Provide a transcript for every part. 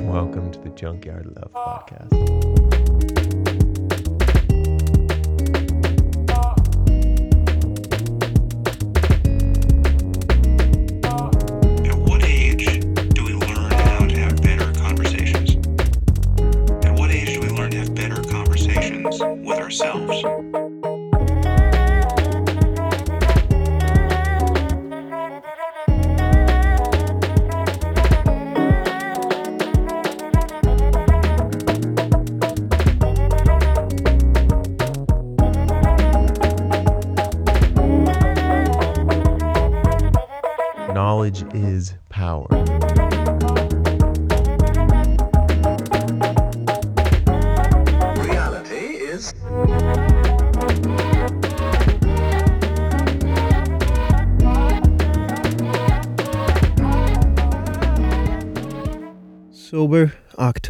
welcome to the Junkyard Love Podcast.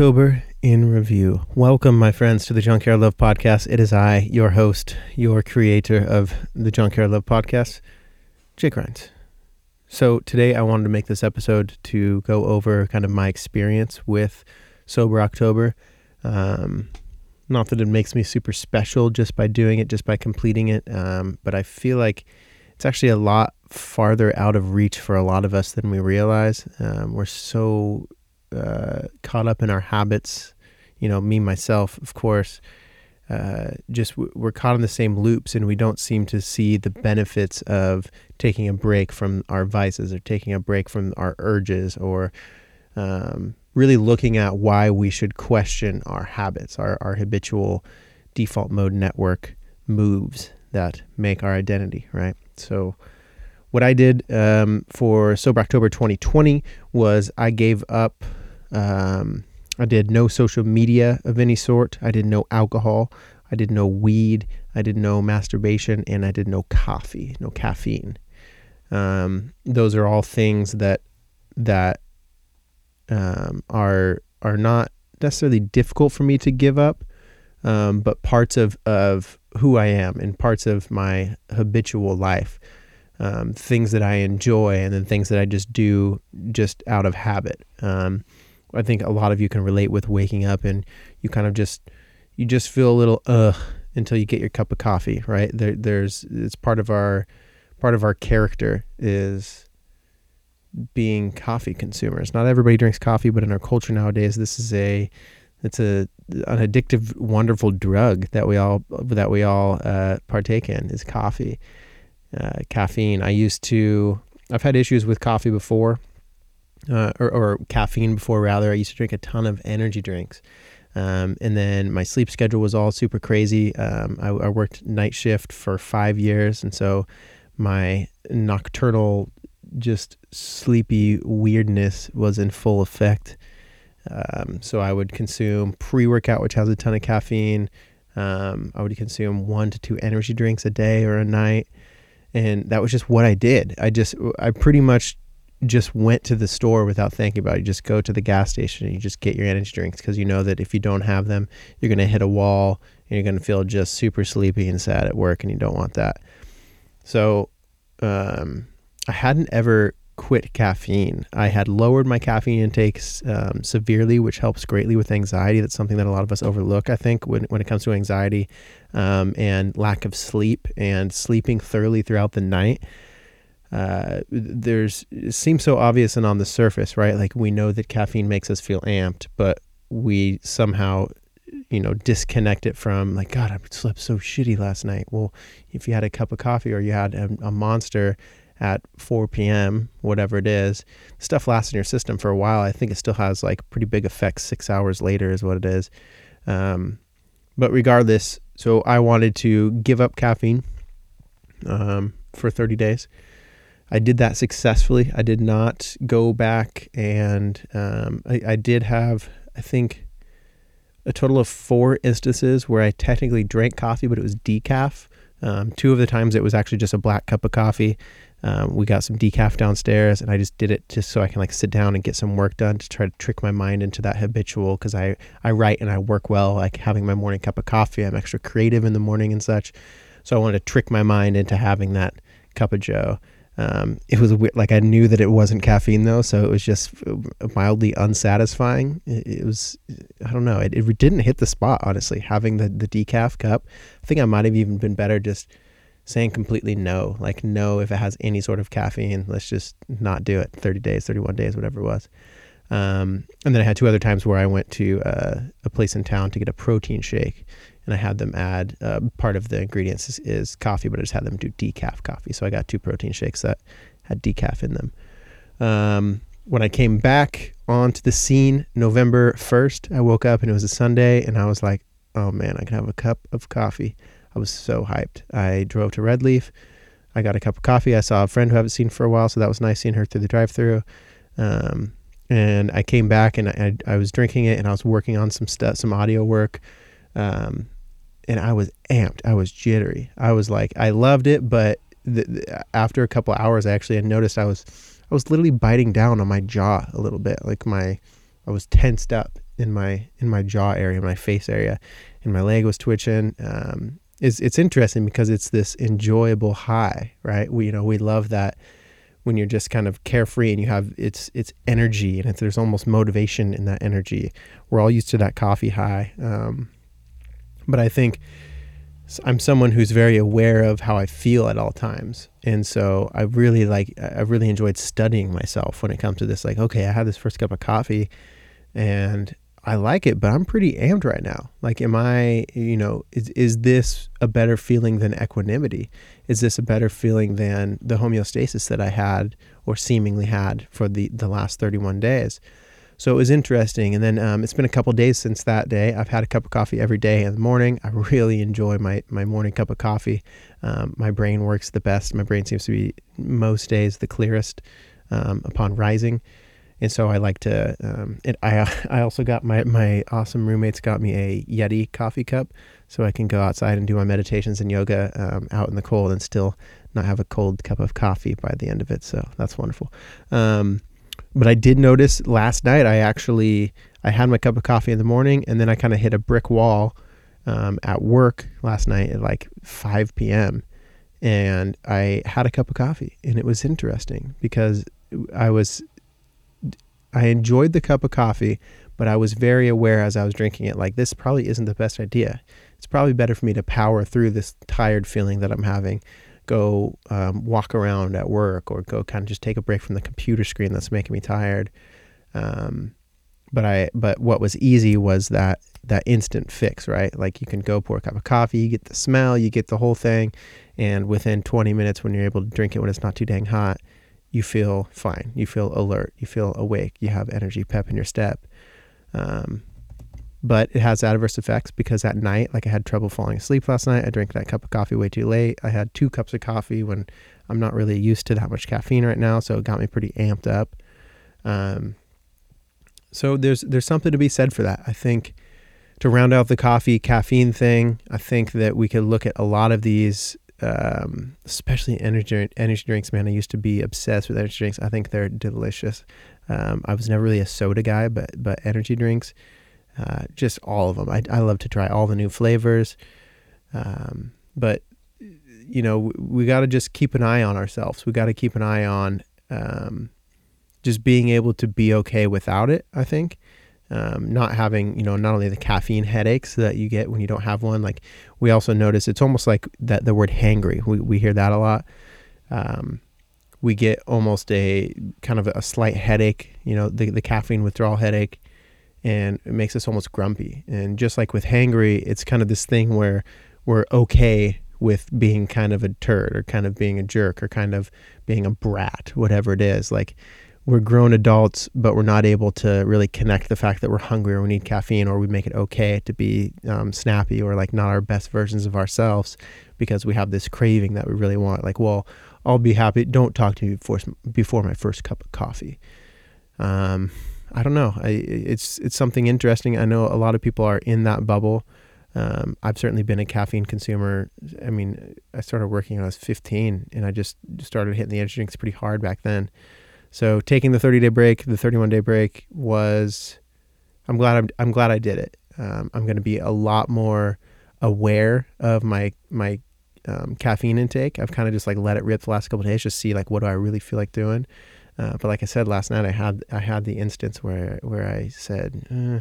October in review. Welcome, my friends, to the Junkyard Love Podcast. It is I, your host, your creator of the Junkyard Love Podcast, Jake Rhines. So today I wanted to make this episode to go over kind of my experience with Sober October. Um, not that it makes me super special just by doing it, just by completing it, um, but I feel like it's actually a lot farther out of reach for a lot of us than we realize. Um, we're so uh, caught up in our habits. You know, me myself, of course. Uh, just w- we're caught in the same loops, and we don't seem to see the benefits of taking a break from our vices, or taking a break from our urges, or um, really looking at why we should question our habits, our our habitual default mode network moves that make our identity. Right. So what I did um, for Sober October 2020 was I gave up. Um, I did no social media of any sort. I did no alcohol. I did no weed. I did no masturbation, and I did no coffee, no caffeine. Um, those are all things that that um, are are not necessarily difficult for me to give up, um, but parts of of who I am and parts of my habitual life um, things that I enjoy and then things that I just do just out of habit. I think a lot of you can relate with waking up and you kind of just you just feel a little ugh until you get your cup of coffee, right? There, there's it's part of our part of our character is being coffee consumers. Not everybody drinks coffee, but in our culture nowadays, this is a it's a an addictive, wonderful drug that we all that we all uh, partake in is coffee uh, caffeine. I used to, I've had issues with coffee before, uh, or, or caffeine before, rather. I used to drink a ton of energy drinks. Um, and then my sleep schedule was all super crazy. Um, I, I worked night shift for five years. And so my nocturnal, just sleepy weirdness was in full effect. Um, so I would consume pre workout, which has a ton of caffeine. Um, I would consume one to two energy drinks a day or a night and that was just what I did. I just I pretty much just went to the store without thinking about it. You just go to the gas station and you just get your energy drinks because you know that if you don't have them, you're gonna hit a wall and you're gonna feel just super sleepy and sad at work, and you don't want that. So um, I hadn't ever quit caffeine. I had lowered my caffeine intakes um, severely, which helps greatly with anxiety. That's something that a lot of us overlook, I think, when, when it comes to anxiety um, and lack of sleep and sleeping thoroughly throughout the night. Uh, there's it seems so obvious and on the surface, right? Like we know that caffeine makes us feel amped, but we somehow, you know, disconnect it from like, God, I slept so shitty last night. Well, if you had a cup of coffee or you had a, a monster at 4 p.m., whatever it is, stuff lasts in your system for a while. I think it still has like pretty big effects six hours later, is what it is. Um, but regardless, so I wanted to give up caffeine um, for 30 days. I did that successfully. I did not go back, and um, I, I did have, I think, a total of four instances where I technically drank coffee, but it was decaf. Um, two of the times it was actually just a black cup of coffee. Um, we got some decaf downstairs, and I just did it just so I can like sit down and get some work done to try to trick my mind into that habitual. Because I I write and I work well, like having my morning cup of coffee. I'm extra creative in the morning and such, so I wanted to trick my mind into having that cup of Joe. Um, it was weird, like I knew that it wasn't caffeine though, so it was just mildly unsatisfying. It, it was, I don't know, it, it didn't hit the spot honestly. Having the the decaf cup, I think I might have even been better just saying completely no, like no if it has any sort of caffeine, let's just not do it. Thirty days, thirty one days, whatever it was. Um, and then I had two other times where I went to uh, a place in town to get a protein shake, and I had them add uh, part of the ingredients is, is, coffee, but I just had them do decaf coffee. So I got two protein shakes that had decaf in them. Um, when I came back onto the scene November 1st, I woke up and it was a Sunday, and I was like, oh man, I can have a cup of coffee. I was so hyped. I drove to Red Leaf. I got a cup of coffee. I saw a friend who I haven't seen for a while, so that was nice seeing her through the drive through. Um, and I came back and I, I was drinking it and I was working on some stuff, some audio work. Um, and I was amped. I was jittery. I was like, I loved it, but the, the, after a couple hours, I actually noticed I was, I was literally biting down on my jaw a little bit. Like my, I was tensed up in my in my jaw area, my face area, and my leg was twitching. Um, it's it's interesting because it's this enjoyable high, right? We you know we love that when you're just kind of carefree and you have it's it's energy and it's, there's almost motivation in that energy. We're all used to that coffee high. Um, but I think I'm someone who's very aware of how I feel at all times. And so I really like, I really enjoyed studying myself when it comes to this. Like, okay, I had this first cup of coffee and I like it, but I'm pretty amped right now. Like, am I, you know, is, is this a better feeling than equanimity? Is this a better feeling than the homeostasis that I had or seemingly had for the, the last 31 days? So it was interesting. And then um, it's been a couple days since that day. I've had a cup of coffee every day in the morning. I really enjoy my, my morning cup of coffee. Um, my brain works the best. My brain seems to be most days the clearest um, upon rising. And so I like to. Um, I I also got my my awesome roommates got me a Yeti coffee cup, so I can go outside and do my meditations and yoga um, out in the cold and still not have a cold cup of coffee by the end of it. So that's wonderful. Um, but I did notice last night I actually I had my cup of coffee in the morning and then I kind of hit a brick wall um, at work last night at like 5 p.m. and I had a cup of coffee and it was interesting because I was I enjoyed the cup of coffee, but I was very aware as I was drinking it like this probably isn't the best idea. It's probably better for me to power through this tired feeling that I'm having go um, walk around at work or go kind of just take a break from the computer screen that's making me tired. Um, but I but what was easy was that that instant fix, right? Like you can go pour a cup of coffee, you get the smell, you get the whole thing, and within 20 minutes when you're able to drink it when it's not too dang hot, you feel fine. You feel alert. You feel awake. You have energy, pep in your step. Um, but it has adverse effects because at night, like I had trouble falling asleep last night. I drank that cup of coffee way too late. I had two cups of coffee when I'm not really used to that much caffeine right now, so it got me pretty amped up. Um, so there's there's something to be said for that. I think to round out the coffee caffeine thing, I think that we could look at a lot of these, um, especially energy energy drinks. Man, I used to be obsessed with energy drinks. I think they're delicious. Um, I was never really a soda guy, but but energy drinks uh, just all of them. I, I love to try all the new flavors. Um, but, you know, we, we got to just keep an eye on ourselves. We got to keep an eye on um, just being able to be okay without it, I think. Um, not having, you know, not only the caffeine headaches that you get when you don't have one, like we also notice it's almost like that the word hangry. We, we hear that a lot. Um, we get almost a kind of a slight headache, you know, the, the caffeine withdrawal headache and it makes us almost grumpy. And just like with hangry, it's kind of this thing where we're okay with being kind of a turd or kind of being a jerk or kind of being a brat, whatever it is. Like we're grown adults, but we're not able to really connect the fact that we're hungry or we need caffeine or we make it okay to be um, snappy or like not our best versions of ourselves because we have this craving that we really want. Like, well, I'll be happy. Don't talk to me before before my first cup of coffee. Um, I don't know. I, it's it's something interesting. I know a lot of people are in that bubble. Um, I've certainly been a caffeine consumer. I mean, I started working when I was 15, and I just started hitting the energy drinks pretty hard back then. So taking the 30 day break, the 31 day break was. I'm glad I'm, I'm glad I did it. Um, I'm going to be a lot more aware of my my um, caffeine intake. I've kind of just like let it rip the last couple days, just see like what do I really feel like doing. Uh, but like I said last night, I had I had the instance where where I said eh,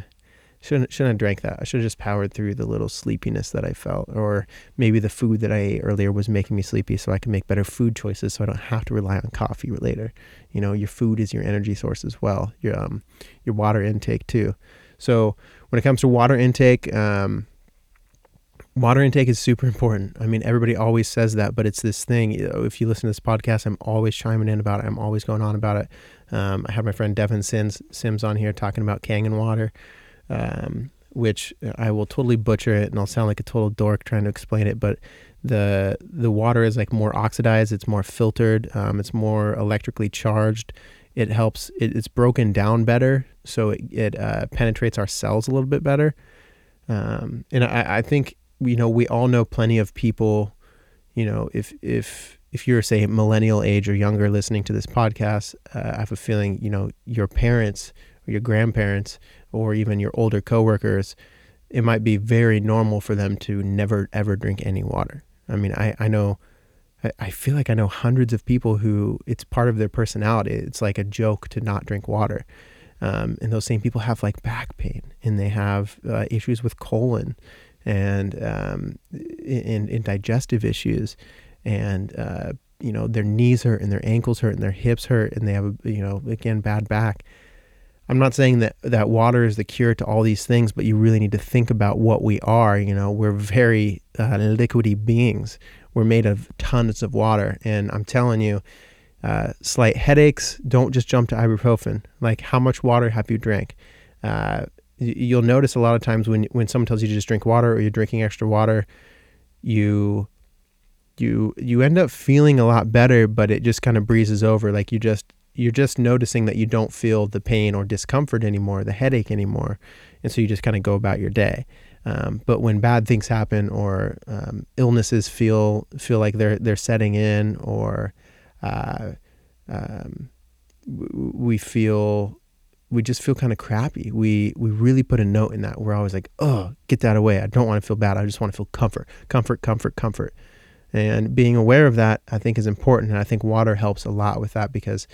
shouldn't shouldn't have drank that. I should have just powered through the little sleepiness that I felt, or maybe the food that I ate earlier was making me sleepy, so I can make better food choices, so I don't have to rely on coffee later. You know, your food is your energy source as well. Your um your water intake too. So when it comes to water intake, um, water intake is super important. I mean, everybody always says that, but it's this thing. If you listen to this podcast, I'm always chiming in about it. I'm always going on about it. Um, I have my friend Devin Sims, Sims on here talking about Kangen water, um, which I will totally butcher it, and I'll sound like a total dork trying to explain it. But the the water is like more oxidized. It's more filtered. Um, it's more electrically charged. It helps. It, it's broken down better, so it, it uh, penetrates our cells a little bit better. Um, and I, I think you know, we all know plenty of people, you know, if if if you're say millennial age or younger listening to this podcast, uh, I have a feeling, you know, your parents or your grandparents or even your older coworkers, it might be very normal for them to never ever drink any water. I mean, I I know I feel like I know hundreds of people who it's part of their personality. It's like a joke to not drink water. Um, and those same people have like back pain and they have uh, issues with colon and um, in, in digestive issues, and uh, you know their knees hurt and their ankles hurt and their hips hurt and they have a you know again bad back. I'm not saying that that water is the cure to all these things, but you really need to think about what we are. You know, we're very uh, liquidy beings. We're made of tons of water, and I'm telling you, uh, slight headaches. Don't just jump to ibuprofen. Like, how much water have you drank? Uh, you'll notice a lot of times when when someone tells you to just drink water or you're drinking extra water, you you you end up feeling a lot better, but it just kind of breezes over. Like you just you're just noticing that you don't feel the pain or discomfort anymore, the headache anymore, and so you just kind of go about your day. Um, but when bad things happen or um, illnesses feel feel like they're they're setting in, or uh, um, we feel we just feel kind of crappy. We we really put a note in that. We're always like, oh, get that away. I don't want to feel bad. I just want to feel comfort, comfort, comfort, comfort. And being aware of that, I think, is important. And I think water helps a lot with that because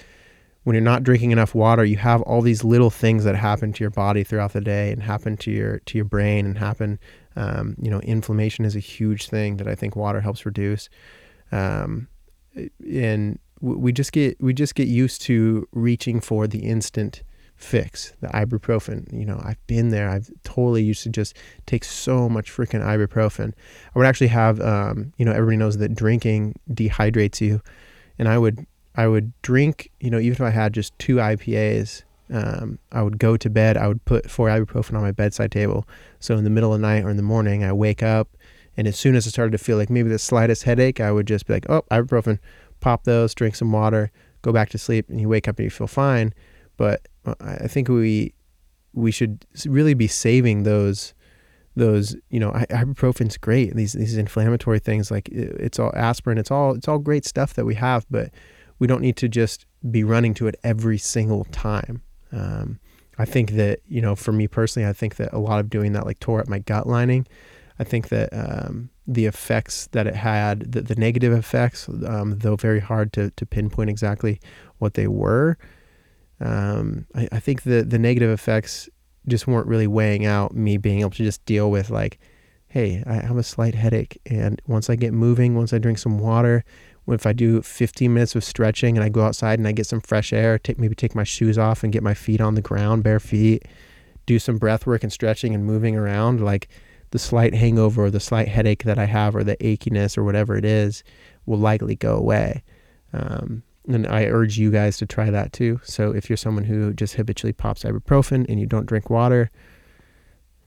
when you're not drinking enough water, you have all these little things that happen to your body throughout the day and happen to your to your brain and happen. Um, you know, inflammation is a huge thing that I think water helps reduce. Um, and we just get we just get used to reaching for the instant fix, the ibuprofen. You know, I've been there. I've totally used to just take so much freaking ibuprofen. I would actually have, um, you know, everybody knows that drinking dehydrates you, and I would, I would drink. You know, even if I had just two IPAs, um, I would go to bed. I would put four ibuprofen on my bedside table. So in the middle of the night or in the morning, I wake up, and as soon as I started to feel like maybe the slightest headache, I would just be like, oh, ibuprofen, pop those, drink some water, go back to sleep, and you wake up and you feel fine. But I think we we should really be saving those those you know ibuprofen's great these these inflammatory things like it's all aspirin it's all it's all great stuff that we have but we don't need to just be running to it every single time. Um, i think that you know for me personally i think that a lot of doing that like tore up my gut lining. I think that um, the effects that it had the, the negative effects um, though very hard to, to pinpoint exactly what they were um, I, I think the the negative effects just weren't really weighing out me being able to just deal with like, hey, I have a slight headache, and once I get moving, once I drink some water, if I do 15 minutes of stretching and I go outside and I get some fresh air, take maybe take my shoes off and get my feet on the ground, bare feet, do some breath work and stretching and moving around, like the slight hangover or the slight headache that I have or the achiness or whatever it is will likely go away. Um, and I urge you guys to try that too. So if you're someone who just habitually pops ibuprofen and you don't drink water,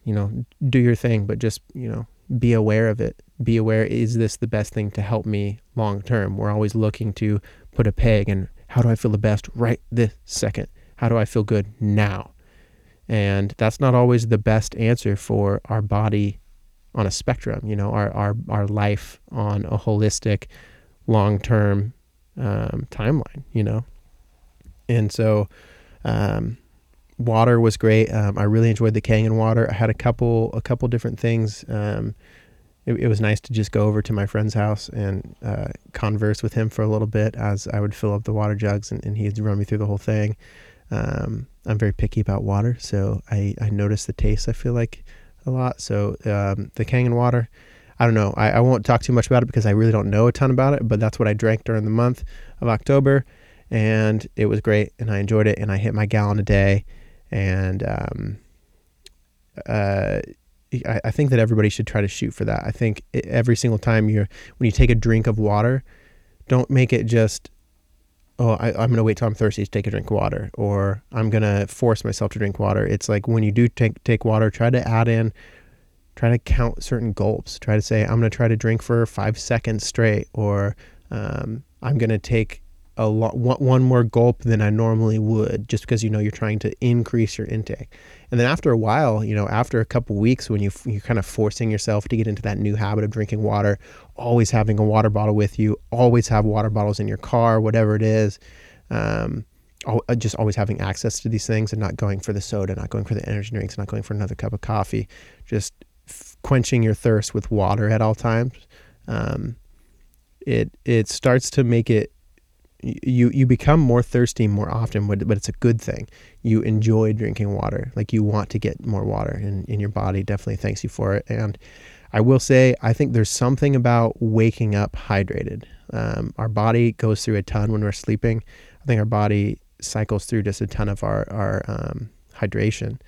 you know, do your thing, but just, you know, be aware of it. Be aware is this the best thing to help me long term? We're always looking to put a peg and how do I feel the best right this second? How do I feel good now? And that's not always the best answer for our body on a spectrum, you know, our our our life on a holistic long term um, timeline, you know? And so, um, water was great. Um, I really enjoyed the Kangen water. I had a couple, a couple different things. Um, it, it, was nice to just go over to my friend's house and uh, converse with him for a little bit as I would fill up the water jugs and, and he'd run me through the whole thing. Um, I'm very picky about water, so I, I notice the taste, I feel like, a lot. So um, the Kangen water, I don't know. I, I won't talk too much about it because I really don't know a ton about it, but that's what I drank during the month of October. And it was great, and I enjoyed it, and I hit my gallon a day. And um, uh, I, I think that everybody should try to shoot for that. I think every single time you're when you take a drink of water, don't make it just oh I, am gonna wait till I'm thirsty to take a drink of water or I'm gonna force myself to drink water. It's like when you do take take water, try to add in try to count certain gulps. Try to say I'm gonna try to drink for five seconds straight or um, I'm gonna take a lot one more gulp than I normally would just because you know you're trying to increase your intake. And then after a while, you know, after a couple weeks when you you're kind of forcing yourself to get into that new habit of drinking water, always having a water bottle with you, always have water bottles in your car, whatever it is. Um, uh, just always having access to these things and not going for the soda, not going for the energy drinks, not going for another cup of coffee, just f- quenching your thirst with water at all times. Um, it it starts to make it you you become more thirsty more often but, but it's a good thing. You enjoy drinking water. Like you want to get more water and, in your body. Definitely thanks you for it. And i will say i think there's something about waking up hydrated. Um, our body goes through a ton when we're sleeping. I think our body cycles through just a ton of our, our um, hydration.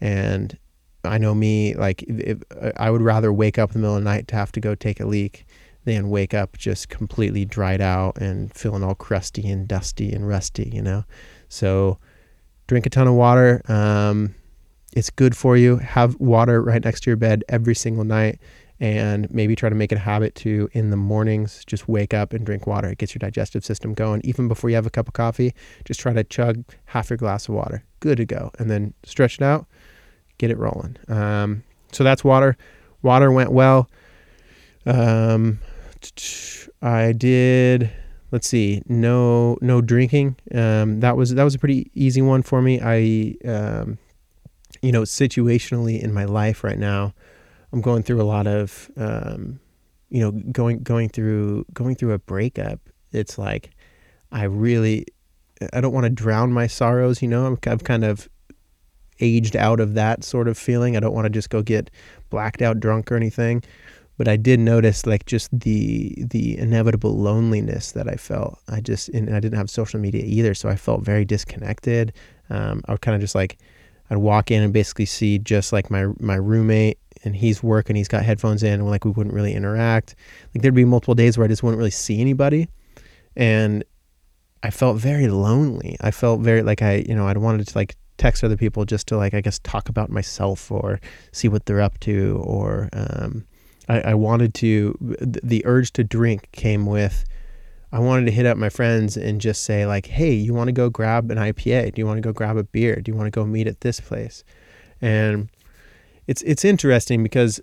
And i know me like if, i would rather wake up in the middle of the night to have to go take a leak than wake up just completely dried out and feeling all crusty and dusty and rusty, you know? So drink a ton of water. Um, it's good for you. Have water right next to your bed every single night and maybe try to make it a habit to in the mornings just wake up and drink water. It gets your digestive system going. Even before you have a cup of coffee, just try to chug half your glass of water. Good to go. And then stretch it out, get it rolling. Um, so that's water. Water went well. Um, I did. Let's see. No, no drinking. Um, that was that was a pretty easy one for me. I, um, you know, situationally in my life right now, I'm going through a lot of, um, you know, going going through going through a breakup. It's like I really, I don't want to drown my sorrows. You know, I'm, I've kind of aged out of that sort of feeling. I don't want to just go get blacked out drunk or anything but I did notice like just the the inevitable loneliness that I felt. I just and I didn't have social media either, so I felt very disconnected. Um, I would kind of just like I'd walk in and basically see just like my my roommate and he's working, he's got headphones in, and like we wouldn't really interact. Like there'd be multiple days where I just wouldn't really see anybody, and I felt very lonely. I felt very like I you know I'd wanted to like text other people just to like I guess talk about myself or see what they're up to or um, I, I wanted to, the urge to drink came with, I wanted to hit up my friends and just say, like, hey, you want to go grab an IPA? Do you want to go grab a beer? Do you want to go meet at this place? And it's it's interesting because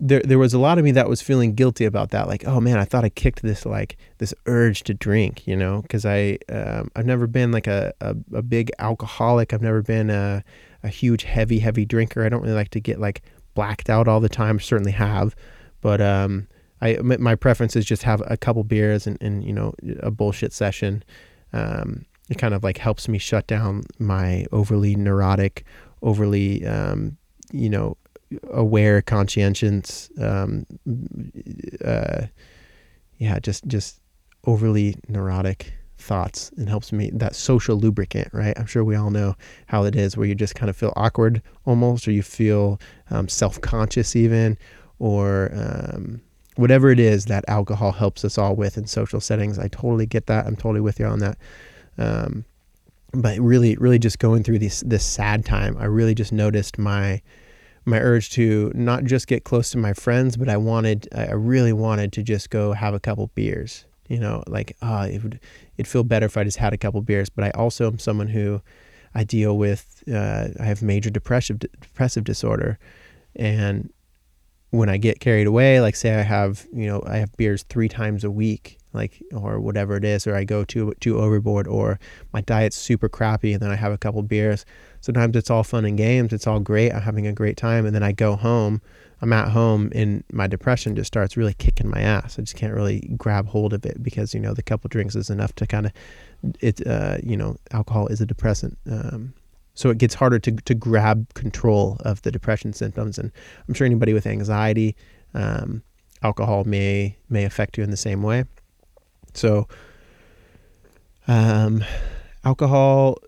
there there was a lot of me that was feeling guilty about that like oh man i thought i kicked this like this urge to drink you know because i um, i've never been like a, a, a, big alcoholic i've never been a, a huge heavy heavy drinker i don't really like to get like blacked out all the time. Certainly have, but um, I my preference is just have a couple beers and, and you know a bullshit session. Um, it kind of like helps me shut down my overly neurotic, overly um, you know aware conscientious um, uh, yeah just just overly neurotic thoughts. And helps me that social lubricant right? I'm sure we all know how it is where you just kind of feel awkward almost or you feel um, self-conscious even or um, whatever it is that alcohol helps us all with in social settings. I totally get that. I'm totally with you on that. Um, but really really just going through this this sad time i really just noticed my my urge to not just get close to my friends but i wanted i really wanted to just go have a couple beers you know like ah it would it'd feel better if i just had a couple beers but i also am someone who i deal with uh, i have major depressive depressive disorder and when i get carried away like say i have you know i have beers three times a week like or whatever it is, or I go too too overboard, or my diet's super crappy, and then I have a couple beers. Sometimes it's all fun and games, it's all great, I'm having a great time, and then I go home. I'm at home, and my depression just starts really kicking my ass. I just can't really grab hold of it because you know the couple drinks is enough to kind of it. Uh, you know, alcohol is a depressant. Um, so it gets harder to, to grab control of the depression symptoms and i'm sure anybody with anxiety um, alcohol may may affect you in the same way so um, alcohol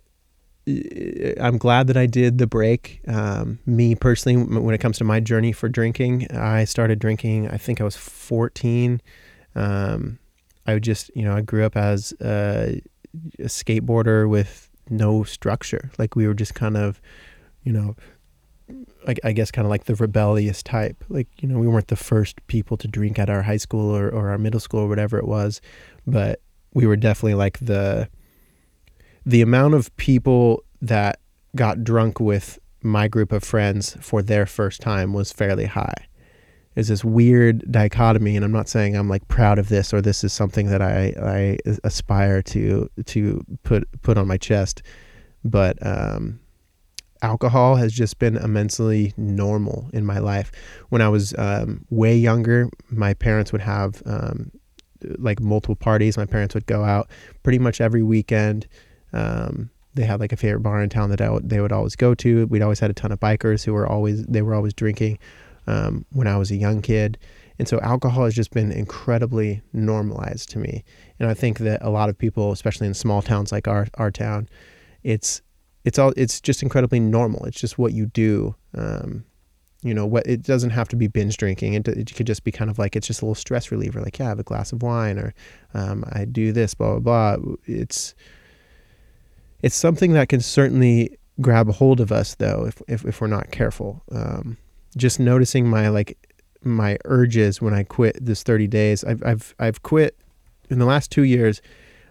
i'm glad that i did the break um, me personally when it comes to my journey for drinking i started drinking i think i was 14 um, i would just you know i grew up as a, a skateboarder with no structure. Like we were just kind of, you know, like I guess kind of like the rebellious type. Like, you know, we weren't the first people to drink at our high school or, or our middle school or whatever it was, but we were definitely like the the amount of people that got drunk with my group of friends for their first time was fairly high. Is this weird dichotomy and i'm not saying i'm like proud of this or this is something that i i aspire to to put put on my chest but um alcohol has just been immensely normal in my life. When i was um, way younger my parents would have um, like multiple parties. My parents would go out pretty much every weekend um, they had like a favorite bar in town that I, they would always go to we'd always had a ton of bikers who were always they were always drinking um, when I was a young kid. And so alcohol has just been incredibly normalized to me. And I think that a lot of people, especially in small towns like our, our town, it's it's all it's just incredibly normal. It's just what you do. Um, you know what it doesn't have to be binge drinking it, it could just be kind of like it's just a little stress reliever like yeah i have a glass of wine or um, i do this blah blah blah it's it's something that can certainly grab a hold of us though if, if, if we're not careful um, just noticing my like my urges when I quit this 30 days. I've I've I've quit in the last two years.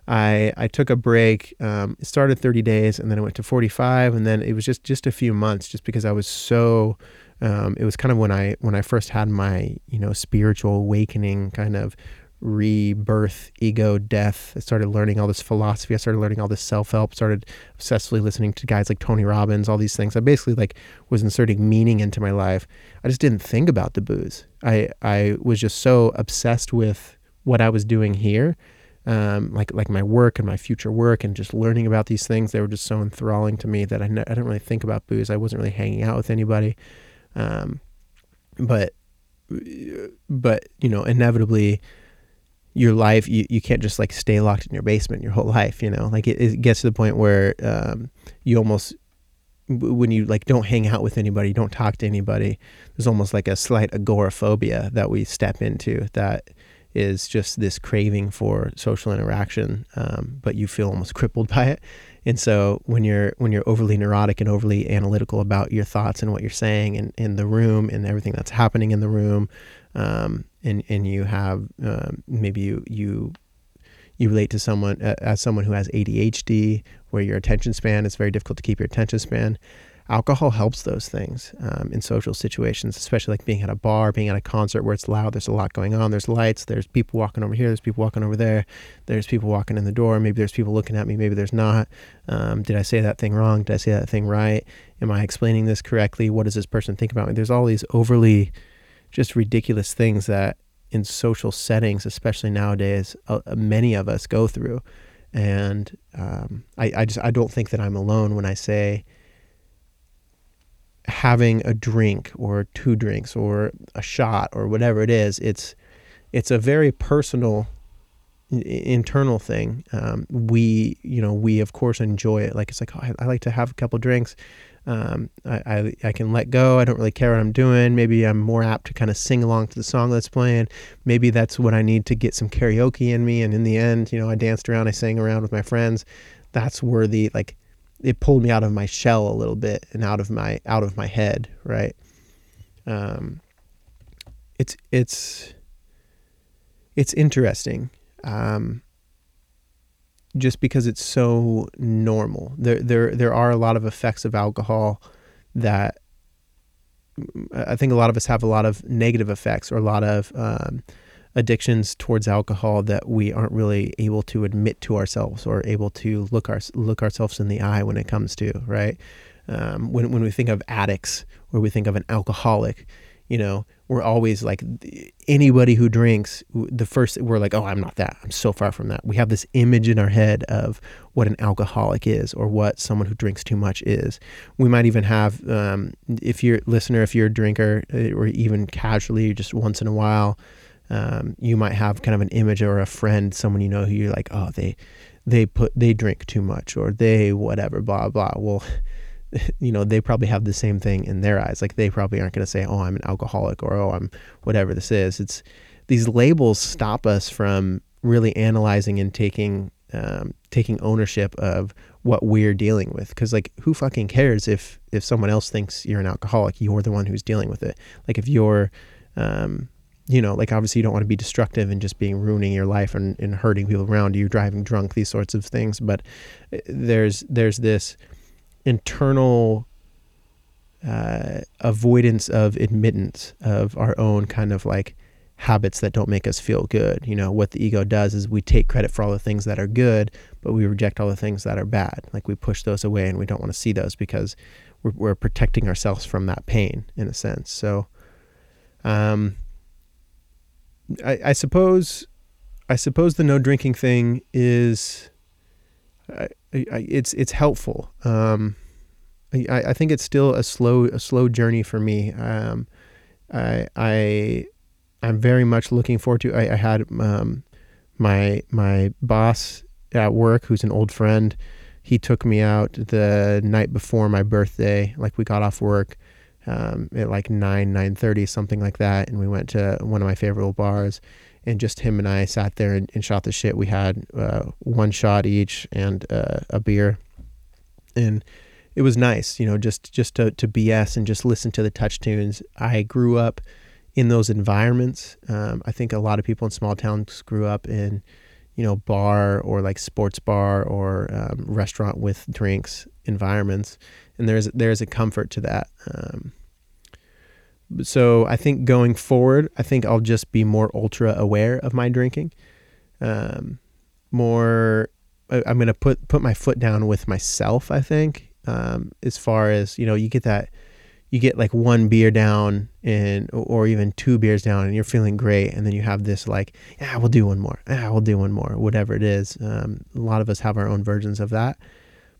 I I took a break. Um, it started 30 days and then it went to 45 and then it was just just a few months just because I was so. Um, it was kind of when I when I first had my you know spiritual awakening kind of rebirth, ego, death. I started learning all this philosophy. I started learning all this self help. Started obsessively listening to guys like Tony Robbins. All these things. I basically like was inserting meaning into my life. I just didn't think about the booze. I I was just so obsessed with what I was doing here, um, like like my work and my future work, and just learning about these things. They were just so enthralling to me that I didn't really think about booze. I wasn't really hanging out with anybody, um, but but you know inevitably your life you, you can't just like stay locked in your basement your whole life you know? Like it, it gets to the point where um, you almost when you like don't hang out with anybody don't talk to anybody there's almost like a slight agoraphobia that we step into that is just this craving for social interaction um, but you feel almost crippled by it. And so when you're when you're overly neurotic and overly analytical about your thoughts and what you're saying in, in the room and everything that's happening in the room um, and and you have um, maybe you you you relate to someone uh, as someone who has ADHD, where your attention span is very difficult to keep your attention span. Alcohol helps those things um, in social situations, especially like being at a bar, being at a concert where it's loud. There's a lot going on. There's lights. There's people walking over here. There's people walking over there. There's people walking in the door. Maybe there's people looking at me. Maybe there's not. Um, did I say that thing wrong? Did I say that thing right? Am I explaining this correctly? What does this person think about me? There's all these overly just ridiculous things that in social settings, especially nowadays, uh, many of us go through. And um, I, I just I don't think that I'm alone when I say having a drink or two drinks or a shot or whatever it is. It's it's a very personal internal thing. Um, we you know we of course enjoy it. Like it's like oh, I, I like to have a couple drinks um, I, I, I can let go. I don't really care what I'm doing. Maybe I'm more apt to kind of sing along to the song that's playing. Maybe that's what I need to get some karaoke in me. And in the end, you know, I danced around, I sang around with my friends. That's worthy. Like it pulled me out of my shell a little bit and out of my out of my head. Right. Um, it's it's it's interesting. Um, just because it's so normal. There there there are a lot of effects of alcohol that I think a lot of us have a lot of negative effects or a lot of um, addictions towards alcohol that we aren't really able to admit to ourselves or able to look our look ourselves in the eye when it comes to right. Um, when when we think of addicts or we think of an alcoholic, you know, we're always like anybody who drinks the first we're like oh i'm not that. I'm so far from that. We have this image in our head of what an alcoholic is or what someone who drinks too much is. We might even have um, if you're listener if you're a drinker uh, or even casually just once in a while um, you might have kind of an image or a friend someone you know who you're like oh they they put they drink too much or they whatever blah blah. Well you know, they probably have the same thing in their eyes. Like they probably aren't going to say, "Oh, I'm an alcoholic" or "Oh, I'm whatever this is." It's these labels stop us from really analyzing and taking um, taking ownership of what we're dealing with. Because like, who fucking cares if if someone else thinks you're an alcoholic? You're the one who's dealing with it. Like if you're um, you know, like obviously you don't want to be destructive and just being ruining your life and, and hurting people around you, driving drunk, these sorts of things. But uh, there's there's this internal uh, avoidance of admittance of our own kind of like habits that don't make us feel good. You know, what the ego does is we take credit for all the things that are good, but we reject all the things that are bad. Like we push those away and we don't want to see those because we're, we're protecting ourselves from that pain in a sense. So, um, I, I suppose, I suppose the no drinking thing is, It's it's helpful. Um, I, I think it's still a slow a slow journey for me. Um, I I I'm very much looking forward to. I, I had um, my my boss at work, who's an old friend. He took me out the night before my birthday. Like we got off work um, at like nine nine thirty something like that, and we went to one of my favorite bars and just him and I sat there and, and shot the shit. We had uh, one shot each and uh, a beer, and it was nice, you know, just just to to BS and just listen to the touch tunes. I grew up in those environments. Um, I think a lot of people in small towns grew up in, you know, bar or like sports bar or um, restaurant with drinks environments, and there's there's a comfort to that. Um, so I think going forward, I think I'll just be more ultra aware of my drinking. Um, more, I'm to put put my foot down with myself. I think um, as far as you know, you get that, you get like one beer down and or even two beers down, and you're feeling great, and then you have this like, yeah, we'll do one more, yeah, we'll do one more, whatever it is. Um, a lot of us have our own versions of that,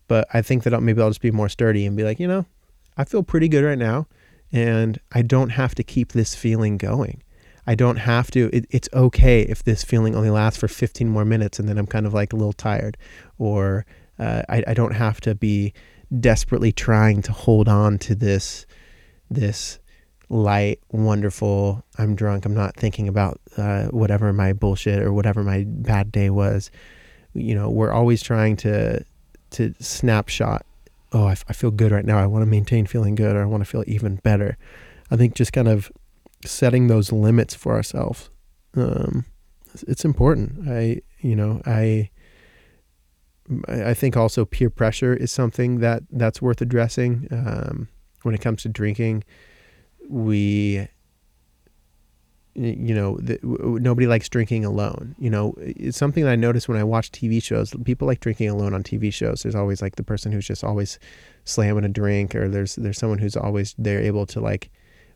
but I think that I'll, maybe I'll just be more sturdy and be like, you know, I feel pretty good right now and I don't have to keep this feeling going. I don't have to. It, it's okay if this feeling only lasts for 15 more minutes and then I'm kind of like a little tired, or uh, I, I don't have to be desperately trying to hold on to this this light, wonderful. I'm drunk. I'm not thinking about uh, whatever my bullshit or whatever my bad day was. You know, we're always trying to to snapshot oh, I, I feel good right now. I want to maintain feeling good or I want to feel even better. I think just kind of setting those limits for ourselves. Um, it's important. I, you know, I, I think also peer pressure is something that that's worth addressing. Um, when it comes to drinking, we you know, the, nobody likes drinking alone. You know, it's something that I notice when I watch TV shows. People like drinking alone on TV shows. There's always like the person who's just always slamming a drink, or there's there's someone who's always they're able to like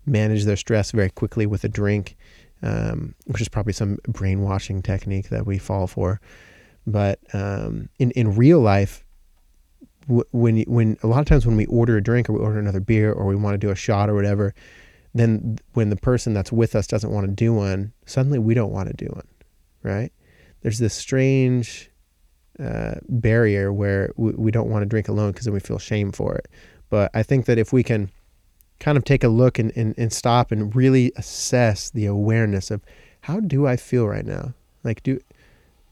manage their stress very quickly with a drink, um, which is probably some brainwashing technique that we fall for. But um, in in real life, when when a lot of times when we order a drink or we order another beer or we want to do a shot or whatever then when the person that's with us doesn't want to do one, suddenly we don't want to do one, right? There's this strange uh, barrier where we, we don't want to drink alone because then we feel shame for it. But I think that if we can kind of take a look and, and, and stop and really assess the awareness of how do I feel right now? Like, do,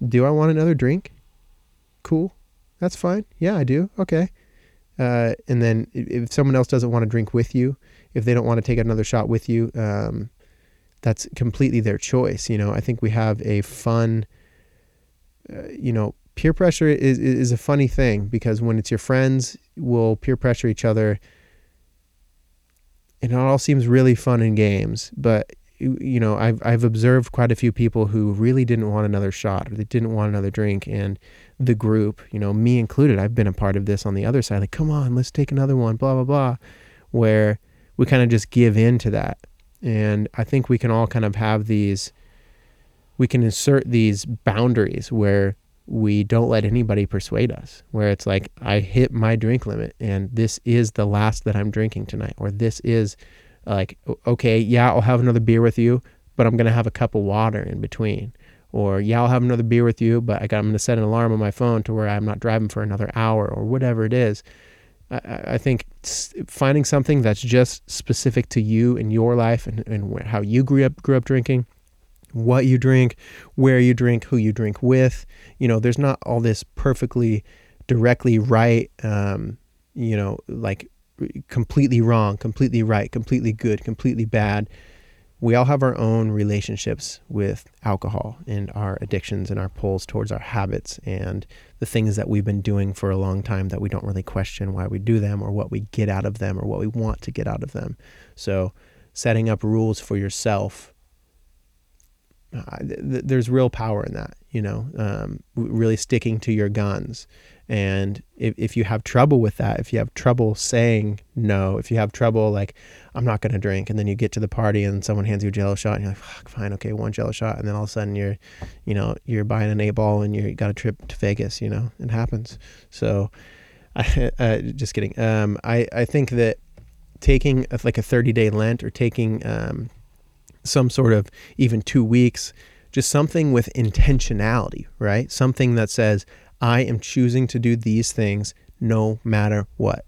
do I want another drink? Cool. That's fine. Yeah, I do. Okay. Uh, and then if someone else doesn't want to drink with you, if they don't want to take another shot with you, um, that's completely their choice. You know, I think we have a fun, uh, you know, peer pressure is, is a funny thing because when it's your friends, we'll peer pressure each other. And it all seems really fun in games, but you know, I've I've observed quite a few people who really didn't want another shot or they didn't want another drink, and the group, you know, me included, I've been a part of this on the other side. Like, come on, let's take another one, blah blah blah, where we kind of just give in to that, and I think we can all kind of have these. We can insert these boundaries where we don't let anybody persuade us where it's like i hit my drink limit and this is the last that i'm drinking tonight or this is like okay yeah i'll have another beer with you but i'm going to have a cup of water in between or yeah i'll have another beer with you but I got, i'm going to set an alarm on my phone to where i'm not driving for another hour or whatever it is i, I think finding something that's just specific to you and your life and, and how you grew up grew up drinking what you drink, where you drink, who you drink with. You know, there's not all this perfectly directly right, um, you know, like completely wrong, completely right, completely good, completely bad. We all have our own relationships with alcohol and our addictions and our pulls towards our habits and the things that we've been doing for a long time that we don't really question why we do them or what we get out of them or what we want to get out of them. So, setting up rules for yourself uh, th- there's real power in that, you know, um, really sticking to your guns. And if, if you have trouble with that, if you have trouble saying no, if you have trouble like, I'm not going to drink, and then you get to the party and someone hands you a jello shot and you're like, fine, okay, one jello shot. And then all of a sudden you're, you know, you're buying an eight ball and you got a trip to Vegas, you know, it happens. So I, uh, just kidding. Um, I, I think that taking a, like a 30 day Lent or taking, um, some sort of even two weeks, just something with intentionality, right? Something that says, I am choosing to do these things no matter what.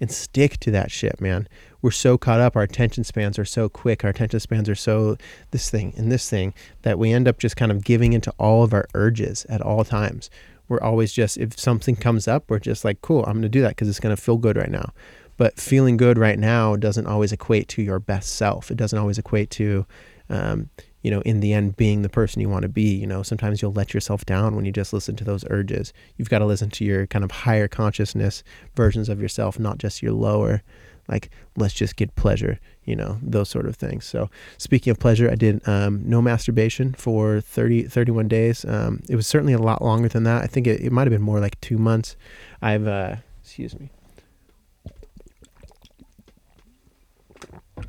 And stick to that shit, man. We're so caught up, our attention spans are so quick, our attention spans are so this thing and this thing that we end up just kind of giving into all of our urges at all times. We're always just, if something comes up, we're just like, cool, I'm going to do that because it's going to feel good right now. But feeling good right now doesn't always equate to your best self. It doesn't always equate to, um, you know, in the end, being the person you want to be. You know, sometimes you'll let yourself down when you just listen to those urges. You've got to listen to your kind of higher consciousness versions of yourself, not just your lower. Like, let's just get pleasure, you know, those sort of things. So, speaking of pleasure, I did um, no masturbation for 30, 31 days. Um, it was certainly a lot longer than that. I think it, it might have been more like two months. I've, uh, excuse me.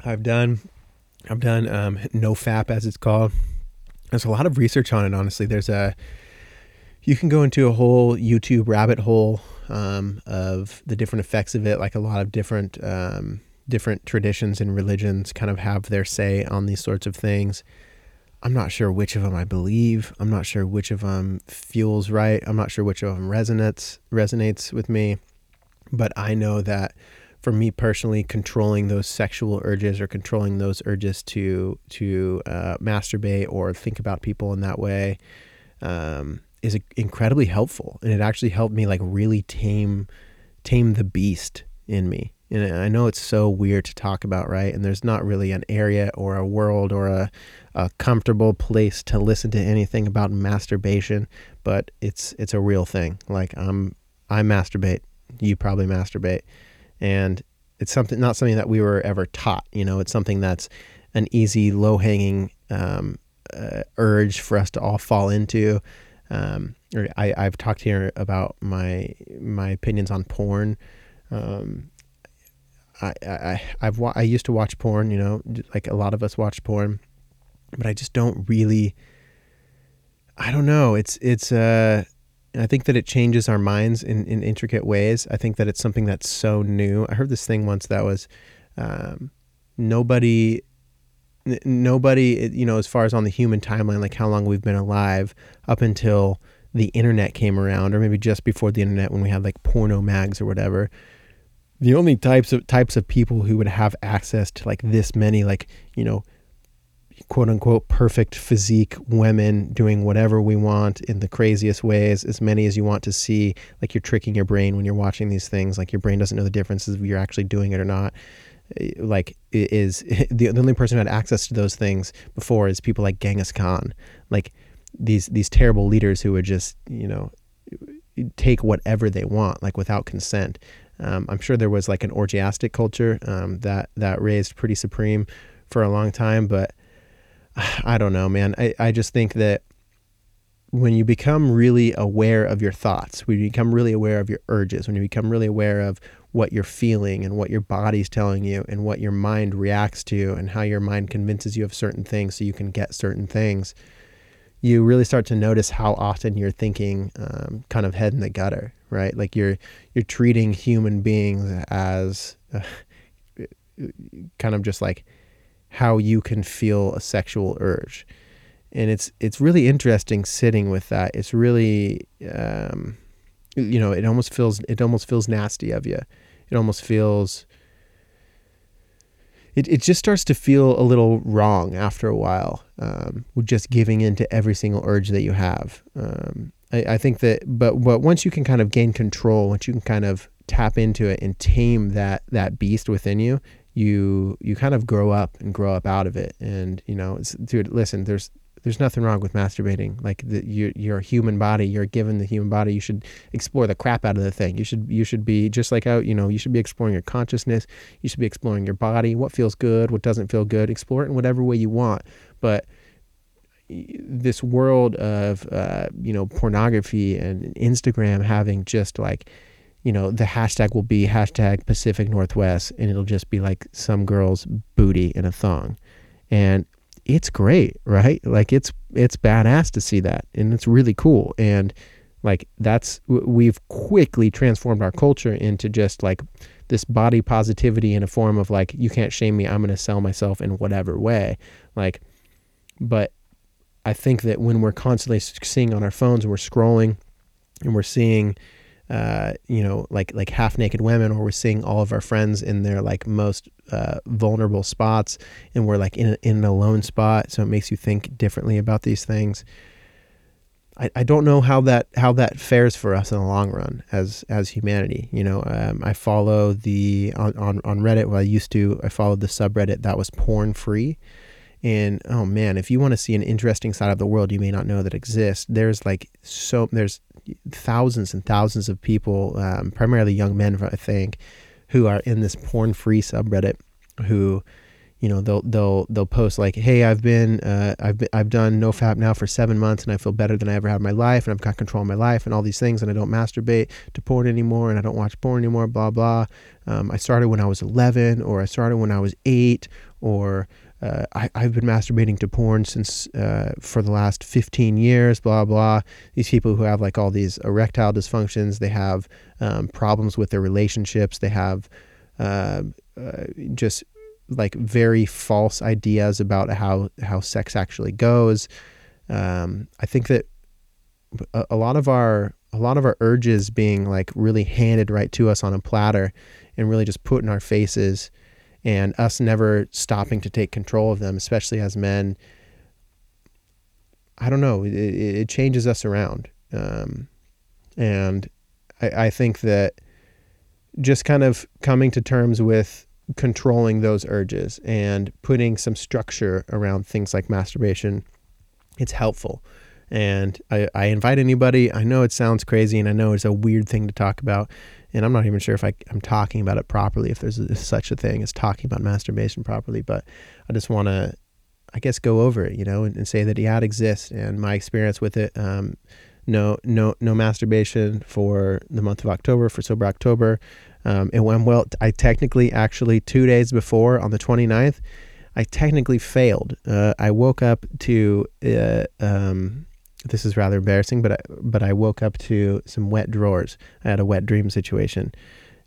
I've done I've done um, NoFap as it's called. There's a lot of research on it. Honestly, there's a you can go into a whole YouTube rabbit hole um, of the different effects of it. Like a lot of different um, different traditions and religions kind of have their say on these sorts of things. I'm not sure which of them I believe. I'm not sure which of them feels right. I'm not sure which of them resonates resonates with me. But I know that for me personally, controlling those sexual urges or controlling those urges to to uh, masturbate or think about people in that way um, is incredibly helpful, and it actually helped me like really tame tame the beast in me. And I know it's so weird to talk about, right? And there's not really an area or a world or a, a comfortable place to listen to anything about masturbation, but it's it's a real thing. Like I'm I masturbate, you probably masturbate and it's something not something that we were ever taught. You know, it's something that's an easy, low hanging um, uh, urge for us to all fall into. Um, I, I've talked here about my my opinions on porn. Um, I, I I've I used to watch porn, you know, like a lot of us watch porn, but I just don't really. I don't know. It's it's uh I think that it changes our minds in, in intricate ways. I think that it's something that's so new. I heard this thing once that was um, nobody, nobody, you know, as far as on the human timeline, like how long we've been alive up until the internet came around, or maybe just before the internet when we had like porno mags or whatever. The only types of types of people who would have access to like this many, like you know, quote unquote perfect physique women doing whatever we want in the craziest ways, as many as you want to see. Like you're tricking your brain when you're watching these things. Like your brain doesn't know the differences if you're actually doing it or not. Like is the, the only person who had access to those things before is people like Genghis Khan, like these these terrible leaders who would just you know take whatever they want like without consent. Um, I'm sure there was like an orgiastic culture um, that that raised pretty supreme for a long time, but I don't know, man. I, I just think that when you become really aware of your thoughts, when you become really aware of your urges, when you become really aware of what you're feeling and what your body's telling you and what your mind reacts to and how your mind convinces you of certain things so you can get certain things, you really start to notice how often you're thinking um, kind of head in the gutter, right? Like you're you're treating human beings as uh, kind of just like how you can feel a sexual urge and it's it's really interesting sitting with that. It's really um, you know it almost feels it almost feels nasty of you. It almost feels it, it just starts to feel a little wrong after a while um, with just giving in to every single urge that you have. Um, I, I think that but but once you can kind of gain control, once you can kind of tap into it and tame that that beast within you, you you kind of grow up and grow up out of it. And you know, it's dude, listen, there's there's nothing wrong with masturbating. Like the, your your human body, you're given the human body. You should explore the crap out of the thing. You should you should be just like out. You know, you should be exploring your consciousness. You should be exploring your body. What feels good, what doesn't feel good. Explore it in whatever way you want. But this world of uh, you know pornography and Instagram having just like you know the hashtag will be hashtag Pacific Northwest and it'll just be like some girl's booty in a thong, and it's great, right? Like it's it's badass to see that, and it's really cool. And like that's we've quickly transformed our culture into just like this body positivity in a form of like you can't shame me. I'm going to sell myself in whatever way. Like, but I think that when we're constantly seeing on our phones we're scrolling and we're seeing uh, you know, like like half naked women, or we're seeing all of our friends in their like most uh, vulnerable spots, and we're like in a, in an alone spot. So it makes you think differently about these things. I, I don't know how that how that fares for us in the long run as as humanity. You know, um, I follow the on, on on Reddit. Well, I used to. I followed the subreddit that was porn free. And oh man, if you want to see an interesting side of the world you may not know that exists, there's like so there's thousands and thousands of people, um, primarily young men, I think, who are in this porn-free subreddit, who, you know, they'll they'll they'll post like, "Hey, I've been uh, I've been, I've done NoFap now for seven months, and I feel better than I ever had in my life, and I've got control of my life, and all these things, and I don't masturbate to porn anymore, and I don't watch porn anymore, blah blah. Um, I started when I was 11, or I started when I was eight, or uh, I, have been masturbating to porn since uh, for the last 15 years, blah, blah. These people who have like all these erectile dysfunctions, they have um, problems with their relationships, they have uh, uh just like very false ideas about how, how sex actually goes. Um, I think that a, a lot of our a lot of our urges being like really handed right to us on a platter and really just put in our faces and us never stopping to take control of them, especially as men. I don't know. It, it changes us around, um, and I, I think that just kind of coming to terms with controlling those urges and putting some structure around things like masturbation, it's helpful. And I, I invite anybody. I know it sounds crazy, and I know it's a weird thing to talk about and I'm not even sure if I, am talking about it properly, if there's such a thing as talking about masturbation properly, but I just want to, I guess, go over it, you know, and, and, say that yeah, it exists and my experience with it. Um, no, no, no masturbation for the month of October for sober October. Um, it went well. I technically actually two days before on the 29th, I technically failed. Uh, I woke up to uh, um, this is rather embarrassing, but I, but I woke up to some wet drawers. I had a wet dream situation.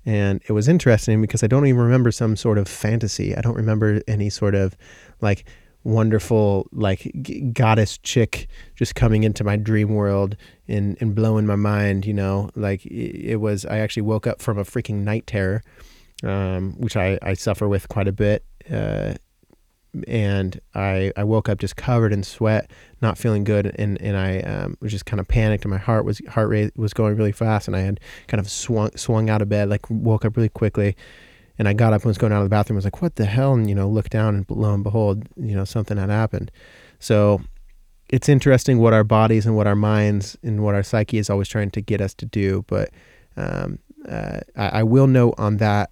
And it was interesting because I don't even remember some sort of fantasy. I don't remember any sort of like wonderful like g- goddess chick just coming into my dream world and, and blowing my mind, you know, like it, it was, I actually woke up from a freaking night terror, um, which I, I suffer with quite a bit. Uh, and I, I woke up just covered in sweat, not feeling good, and and I um, was just kind of panicked, and my heart was heart rate was going really fast, and I had kind of swung swung out of bed, like woke up really quickly, and I got up and was going out of the bathroom. I was like, what the hell? And you know, looked down, and lo and behold, you know, something had happened. So it's interesting what our bodies and what our minds and what our psyche is always trying to get us to do, but um, uh, I, I will note on that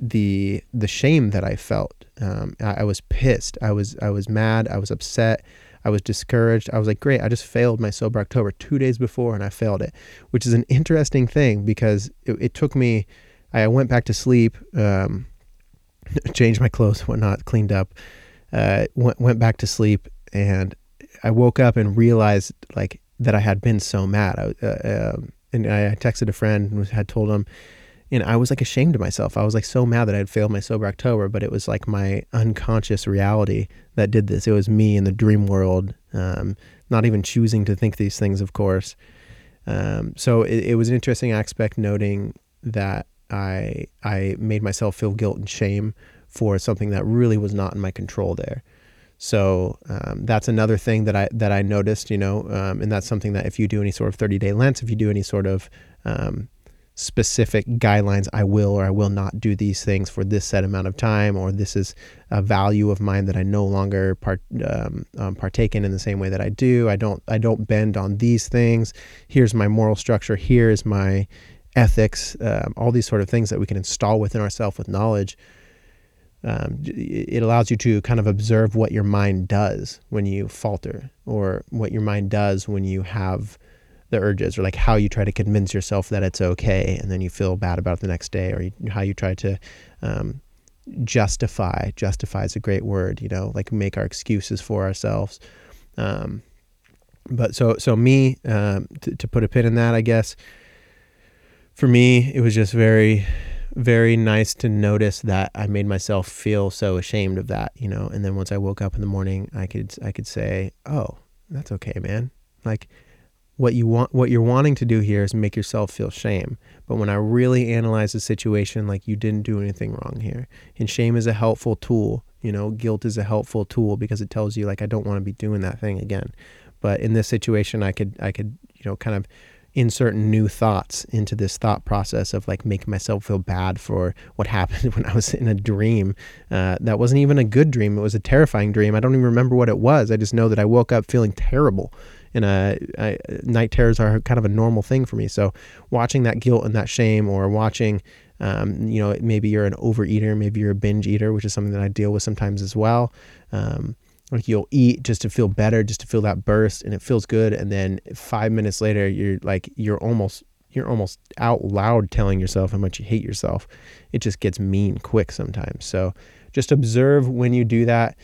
the the shame that I felt Um, I, I was pissed. I was I was mad. I was upset. I was discouraged. I was like, great, I just failed my sober October two days before and I failed it, which is an interesting thing because it, it took me, I went back to sleep, um, changed my clothes, whatnot, cleaned up, uh, went, went back to sleep and I woke up and realized like that I had been so mad. I, uh, um, and I texted a friend and had told him, and I was like ashamed of myself. I was like so mad that I had failed my sober October, but it was like my unconscious reality that did this. It was me in the dream world, um, not even choosing to think these things, of course. Um, so it, it was an interesting aspect noting that I I made myself feel guilt and shame for something that really was not in my control there. So um, that's another thing that I that I noticed, you know, um, and that's something that if you do any sort of 30 day Lent, if you do any sort of um, specific guidelines I will or I will not do these things for this set amount of time or this is a value of mine that I no longer part um, um, partake in in the same way that I do. I don't I don't bend on these things. Here's my moral structure. Here is my ethics um, all these sort of things that we can install within ourselves with knowledge. Um, it allows you to kind of observe what your mind does when you falter or what your mind does when you have the urges or like how you try to convince yourself that it's okay and then you feel bad about it the next day or you, how you try to um, justify justify is a great word you know like make our excuses for ourselves. Um, but so so me um, to, to put a pin in that i guess for me it was just very very nice to notice that i made myself feel so ashamed of that you know and then once i woke up in the morning i could i could say oh that's okay man. Like what you want what you're wanting to do here is make yourself feel shame but when i really analyze the situation like you didn't do anything wrong here and shame is a helpful tool you know guilt is a helpful tool because it tells you like i don't want to be doing that thing again but in this situation i could i could you know kind of insert new thoughts into this thought process of like making myself feel bad for what happened when I was in a dream. Uh, that wasn't even a good dream. It was a terrifying dream. I don't even remember what it was. I just know that I woke up feeling terrible and uh, night terrors are kind of a normal thing for me. So watching that guilt and that shame, or watching, um, you know, maybe you're an overeater, maybe you're a binge eater, which is something that I deal with sometimes as well. Um, like you'll eat just to feel better, just to feel that burst, and it feels good, and then five minutes later, you're like you're almost you're almost out loud telling yourself how much you hate yourself. It just gets mean quick sometimes. So just observe when you do that.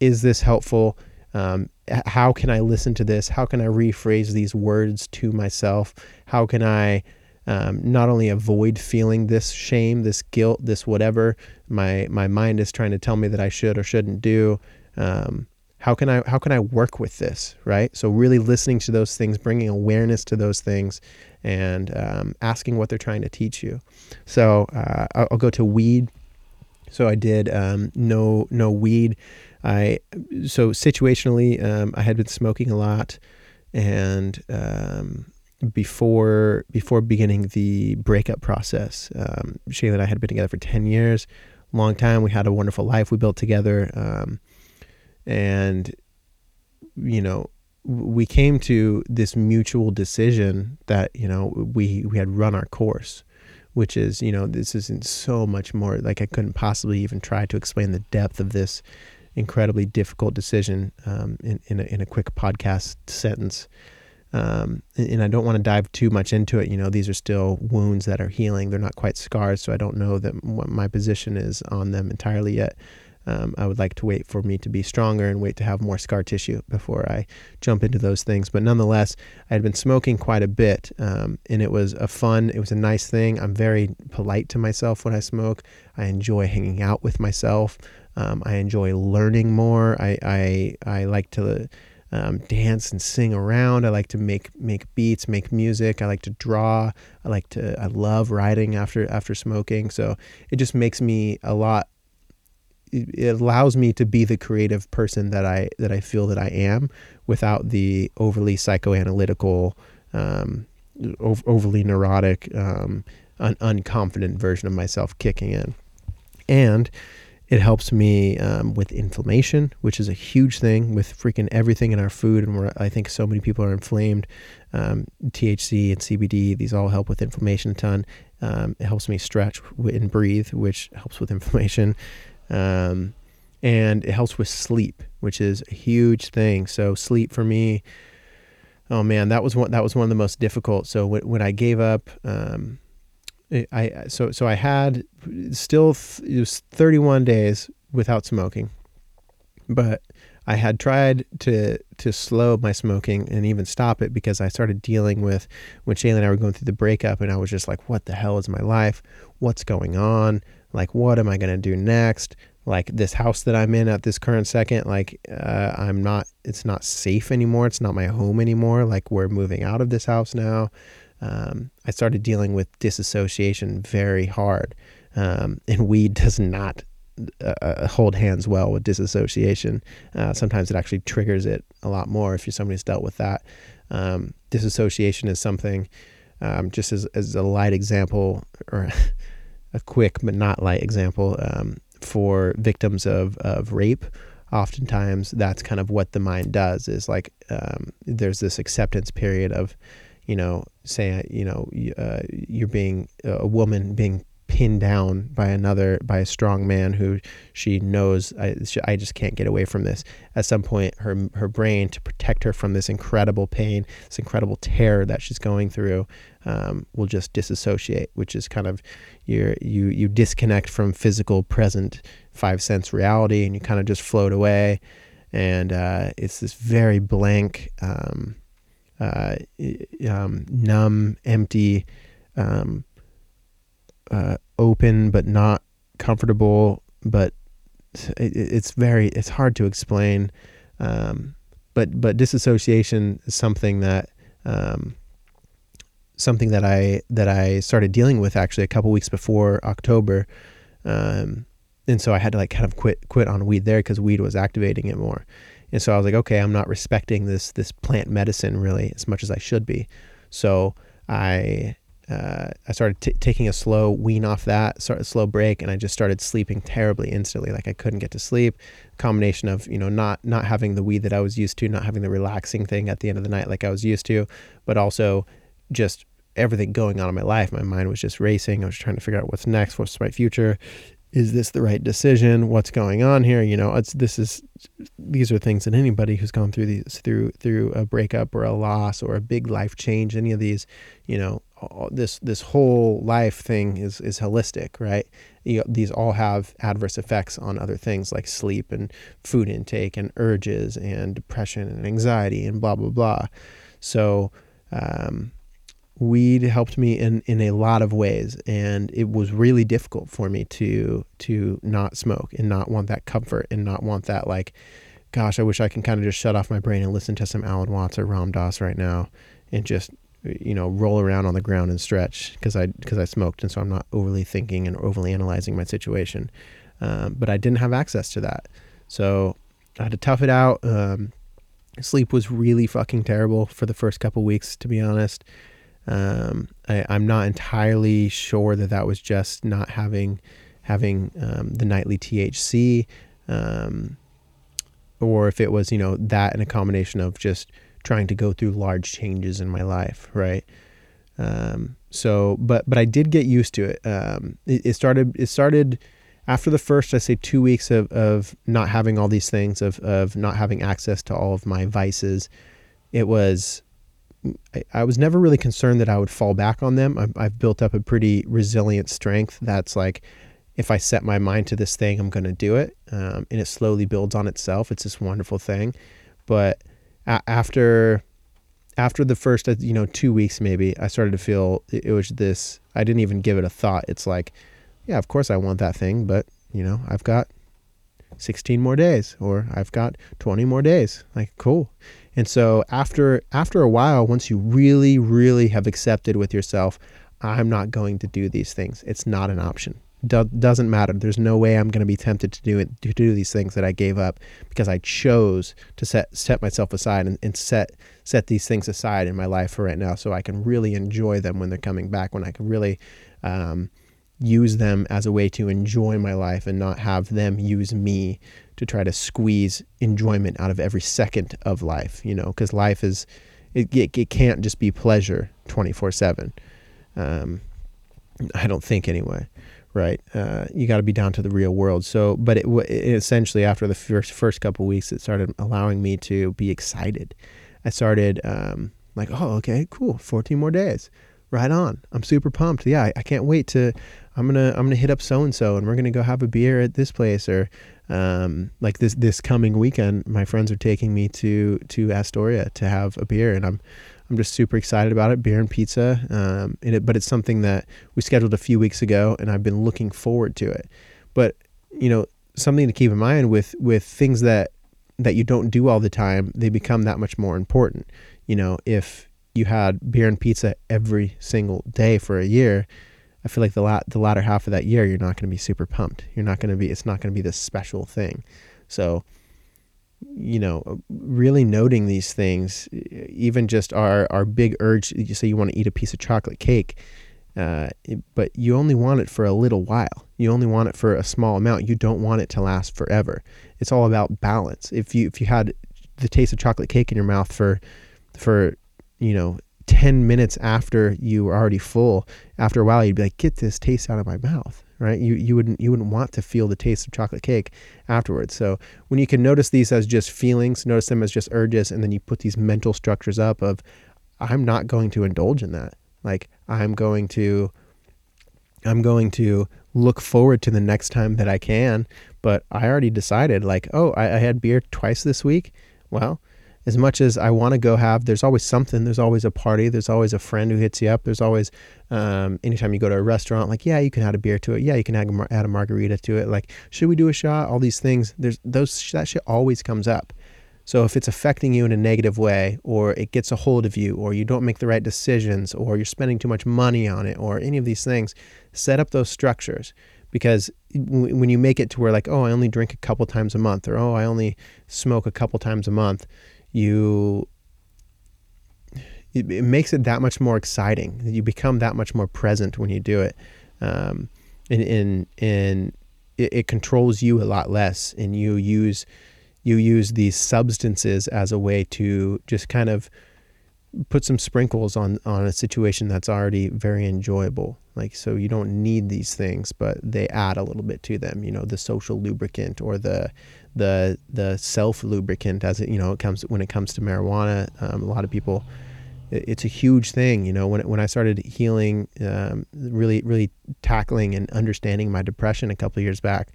Is this helpful? Um, how can I listen to this? How can I rephrase these words to myself? How can I um, not only avoid feeling this shame, this guilt, this whatever my my mind is trying to tell me that I should or shouldn't do? Um, how can I how can I work with this? Right. So really listening to those things, bringing awareness to those things, and um, asking what they're trying to teach you. So uh, I'll, I'll, go to weed. So I did um, no no weed I so situationally, um, I had been smoking a lot, and um, before before beginning the breakup process, um, and I had been together for ten years, long time. We had a wonderful life we built together, um, and you know we came to this mutual decision that you know we we had run our course which is you know this isn't so much more like i couldn't possibly even try to explain the depth of this incredibly difficult decision um, in, in, a, in a quick podcast sentence. Um, and I don't want to dive too much into it. You know, these are still wounds that are healing. They're not quite scars, so I don't know that what my position is on them entirely yet. Um, I would like to wait for me to be stronger and wait to have more scar tissue before I jump into those things. But nonetheless, I had been smoking quite a bit, um, and it was a fun, it was a nice thing. I'm very polite to myself when I smoke. I enjoy hanging out with myself. Um, I enjoy learning more. I I, I like to um, dance and sing around. I like to make make beats, make music. I like to draw. I like to. I love writing after after smoking. So it just makes me a lot. It allows me to be the creative person that I that I feel that I am, without the overly psychoanalytical, um, overly neurotic, um, un- unconfident version of myself kicking in, and it helps me um, with inflammation, which is a huge thing with freaking everything in our food. And where I think so many people are inflamed. Um, THC and CBD, these all help with inflammation a ton. Um, it helps me stretch and breathe, which helps with inflammation. Um, and it helps with sleep, which is a huge thing. So sleep for me, oh man, that was one that was one of the most difficult. So when, when I gave up, um, I so so I had still it was 31 days without smoking, but I had tried to to slow my smoking and even stop it because I started dealing with when Shayla and I were going through the breakup, and I was just like, "What the hell is my life? What's going on? Like, what am I gonna do next? Like this house that I'm in at this current second, like uh, I'm not. It's not safe anymore. It's not my home anymore. Like we're moving out of this house now." Um, I started dealing with disassociation very hard, um, and weed does not uh, uh, hold hands well with disassociation. Uh, sometimes it actually triggers it a lot more if you're dealt with that. Um, disassociation is something, um, just as, as a light example or a quick but not light example um, for victims of, of rape. Oftentimes, that's kind of what the mind does. Is like um, there's this acceptance period of, you know, say you know uh, you're being a woman being pinned down by another by a strong man who she knows I, she, I just can't get away from this. At some point her her brain to protect her from this incredible pain this incredible terror that she's going through um, will just disassociate which is kind of you you you disconnect from physical present five sense reality and you kind of just float away. And uh, it's this very blank um, uh, um, numb empty um, uh, open but not comfortable. But it, it's very it's hard to explain. Um, but but disassociation is something that um, something that I that I started dealing with actually a couple weeks before October. Um, and so I had to like kind of quit quit on weed there because weed was activating it more. And so I was like, okay, I'm not respecting this this plant medicine really as much as I should be. So I uh, I started t- taking a slow wean off that, start a slow break, and I just started sleeping terribly instantly. Like I couldn't get to sleep. Combination of you know not not having the weed that I was used to, not having the relaxing thing at the end of the night like I was used to, but also just everything going on in my life. My mind was just racing. I was trying to figure out what's next, what's my future, is this the right decision? What's going on here? You know, it's this is these are things that anybody who's gone through these through through a breakup or a loss or a big life change, any of these, you know, this this whole life thing is is holistic, right? You know, these all have adverse effects on other things like sleep and food intake and urges and depression and anxiety and blah blah blah. So. Um, weed helped me in in a lot of ways and it was really difficult for me to to not smoke and not want that comfort and not want that like gosh i wish i can kind of just shut off my brain and listen to some alan watts or ram dass right now and just you know roll around on the ground and stretch because i because i smoked and so i'm not overly thinking and overly analyzing my situation. Um, but i didn't have access to that. So i had to tough it out. Um, sleep was really fucking terrible for the first couple weeks to be honest um, I, am not entirely sure that that was just not having having um, the nightly THC, um, or if it was you know that in a combination of just trying to go through large changes in my life, right? Um, so, but but I did get used to it. Um, it. It started it started after the first I say two weeks of of not having all these things of of not having access to all of my vices. It was I, I, was never really concerned that I would fall back on them. I've, I've, built up a pretty resilient strength that's like, if I set my mind to this thing, I'm going to do it. Um, and it slowly builds on itself. It's this wonderful thing. But a- after, after the first, uh, you know, two weeks, maybe I started to feel it was this, I didn't even give it a thought. It's like, yeah, of course I want that thing, but you know, I've got 16 more days or I've got 20 more days. Like, cool. And so after after a while, once you really, really have accepted with yourself, I'm not going to do these things. It's not an option. Do- doesn't matter. There's no way I'm going to be tempted to do it to do these things that I gave up because I chose to set set myself aside and, and set set these things aside in my life for right now, so I can really enjoy them when they're coming back. When I can really um, use them as a way to enjoy my life and not have them use me to try to squeeze enjoyment out of every second of life, you know, because life is, it, it, it, can't just be pleasure 24 um, 7. I don't think anyway, right? Uh, you got to be down to the real world. So, but it, it essentially after the first first couple weeks, it started allowing me to be excited. I started um, like, oh, okay, cool, 14 more days, right on. I'm super pumped. Yeah, I, I can't wait to. I'm gonna I'm gonna hit up so and so, and we're gonna go have a beer at this place, or um, like this this coming weekend, my friends are taking me to to Astoria to have a beer, and I'm I'm just super excited about it. Beer and pizza, um, it, but it's something that we scheduled a few weeks ago, and I've been looking forward to it. But you know, something to keep in mind with with things that that you don't do all the time, they become that much more important. You know, if you had beer and pizza every single day for a year, I feel like the lat- the latter half of that year, you're not going to be super pumped. You're not going to be. It's not going to be this special thing. So you know, really noting these things, even just our, our big urge, you say you want to eat a piece of chocolate cake, uh, but you only want it for a little while. You only want it for a small amount. You don't want it to last forever. It's all about balance. If you if you had the taste of chocolate cake in your mouth for for you know 10 minutes after you were already full after a while you'd be like get this taste out of my mouth right? You you wouldn't you wouldn't want to feel the taste of chocolate cake afterwards. So when you can notice these as just feelings, notice them as just urges, and then you put these mental structures up of, I'm not going to indulge in that. Like I'm going to, I'm going to look forward to the next time that I can. But I already decided, like, oh, I, I had beer twice this week. Well, as much as I want to go have, there's always something. There's always a party. There's always a friend who hits you up. There's always, um, anytime you go to a restaurant, like, yeah, you can add a beer to it. Yeah, you can add, add a margarita to it. Like, should we do a shot? All these things. There's those, that shit always comes up. So if it's affecting you in a negative way, or it gets a hold of you, or you don't make the right decisions, or you're spending too much money on it, or any of these things, set up those structures because when you make it to where like oh i only drink a couple times a month or oh i only smoke a couple times a month you it, it, makes it that much more exciting. You become that much more present when you do it, um, and and and it, it controls you a lot less. And you use you use these substances as a way to just kind of put some sprinkles on on a situation that's already very enjoyable like so you don't need these things but they add a little bit to them you know the social lubricant or the the the self lubricant as it you know it comes when it comes to marijuana. Um, a lot of people, it, it's a huge thing. You know, when when I started healing, um, really really tackling and understanding my depression a couple years back,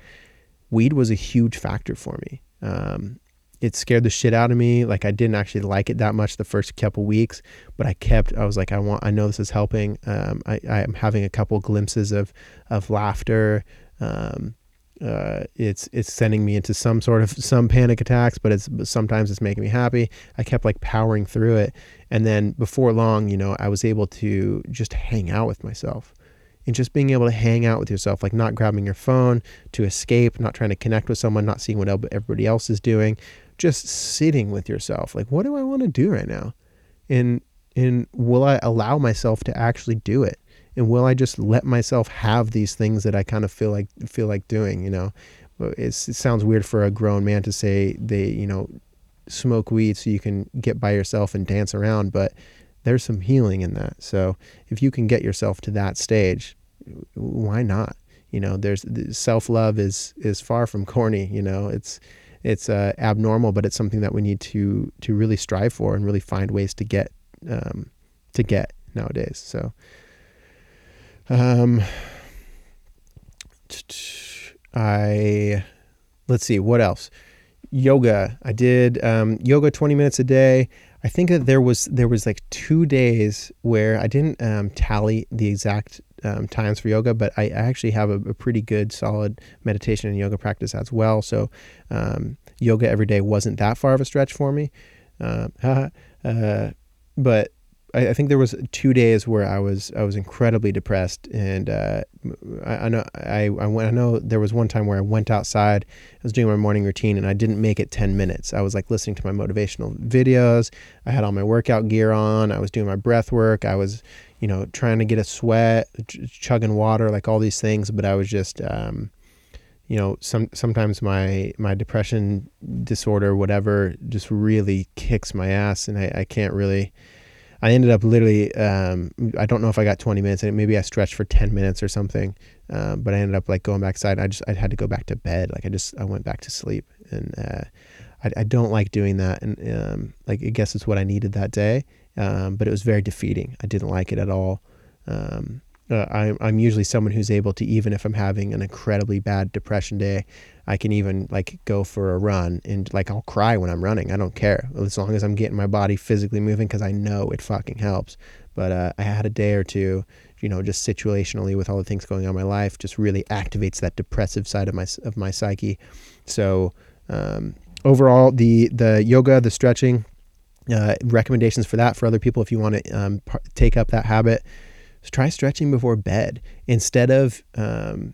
weed was a huge factor for me. Um, it scared the shit out of me. Like I didn't actually like it that much the first couple weeks, but I kept. I was like, I want. I know this is helping. Um, I I am having a couple glimpses of of laughter. Um, uh, it's it's sending me into some sort of some panic attacks, but it's sometimes it's making me happy. I kept like powering through it, and then before long, you know, I was able to just hang out with myself, and just being able to hang out with yourself, like not grabbing your phone to escape, not trying to connect with someone, not seeing what everybody else is doing, just sitting with yourself. Like, what do I want to do right now, and and will I allow myself to actually do it? And will I just let myself have these things that I kind of feel like feel like doing? You know, it sounds weird for a grown man to say they you know smoke weed so you can get by yourself and dance around, but there's some healing in that. So if you can get yourself to that stage, why not? You know, there's self love is is far from corny. You know, it's it's uh, abnormal, but it's something that we need to to really strive for and really find ways to get um, to get nowadays. So um, I let's see what else. Yoga. I did um, yoga 20 minutes a day. I think that there was there was like two days where I didn't um, tally the exact um, times for yoga, but I actually have a, a, pretty good solid meditation and yoga practice as well. So um, yoga every day wasn't that far of a stretch for me. Uh, uh, but I, I, think there was two days where I was I was incredibly depressed, and uh, I, I, know I I, went, I know there was one time where I went outside. I was doing my morning routine, and I didn't make it ten minutes. I was like listening to my motivational videos. I had all my workout gear on. I was doing my breath work. I was you know trying to get a sweat, ch- chugging water, like all these things. But I was just um, you know some sometimes my my depression disorder whatever just really kicks my ass, and I, I can't really I ended up literally, um, I don't know if I got 20 minutes, and maybe I stretched for 10 minutes or something. Um, but I ended up like going back inside. I just I had to go back to bed. Like I just I went back to sleep, and uh, I, I don't like doing that. And um, like I guess it's what I needed that day. Um, but it was very defeating. I didn't like it at all. Um, uh, I'm, I'm usually someone who's able to even if I'm having an incredibly bad depression day, I can even like go for a run and like I'll cry when I'm running. I don't care as long as I'm getting my body physically moving because I know it fucking helps. But uh, I had a day or two, you know, just situationally with all the things going on in my life, just really activates that depressive side of my of my psyche. So um, overall, the the yoga, the stretching, uh, recommendations for that for other people if you want to um, par- take up that habit try stretching before bed instead of um,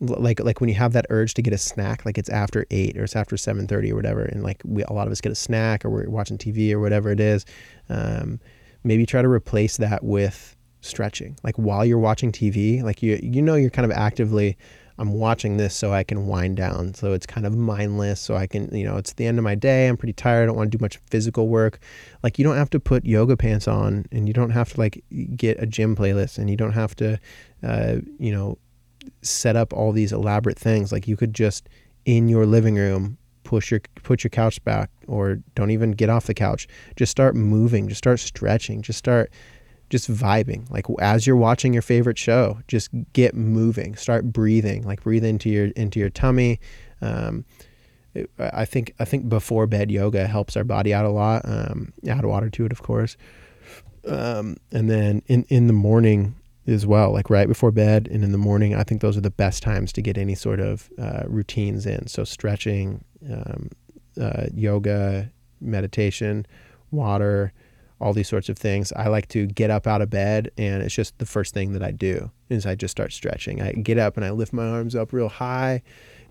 like like when you have that urge to get a snack like it's after 8 or it's after 7:30 or whatever and like we, a lot of us get a snack or we're watching TV or whatever it is um, maybe try to replace that with stretching. Like while you're watching TV like you you know you're kind of actively I'm watching this so I can wind down. So it's kind of mindless. So I can, you know, it's the end of my day. I'm pretty tired. I don't want to do much physical work. Like you don't have to put yoga pants on and you don't have to like get a gym playlist and you don't have to, uh, you know, set up all these elaborate things. Like you could just in your living room push your put your couch back or don't even get off the couch. Just start moving. Just start stretching. Just start just vibing. Like as you're watching your favorite show just get moving. Start breathing like breathe into your into your tummy. Um, it, i think i think before bed yoga helps our body out a lot. Um, add water to it of course. Um, and then in in the morning as well like right before bed and in the morning i think those are the best times to get any sort of uh, routines in. So stretching um, uh, yoga meditation water all these sorts of things. I like to get up out of bed and it's just the first thing that I do is I just start stretching. I get up and I lift my arms up real high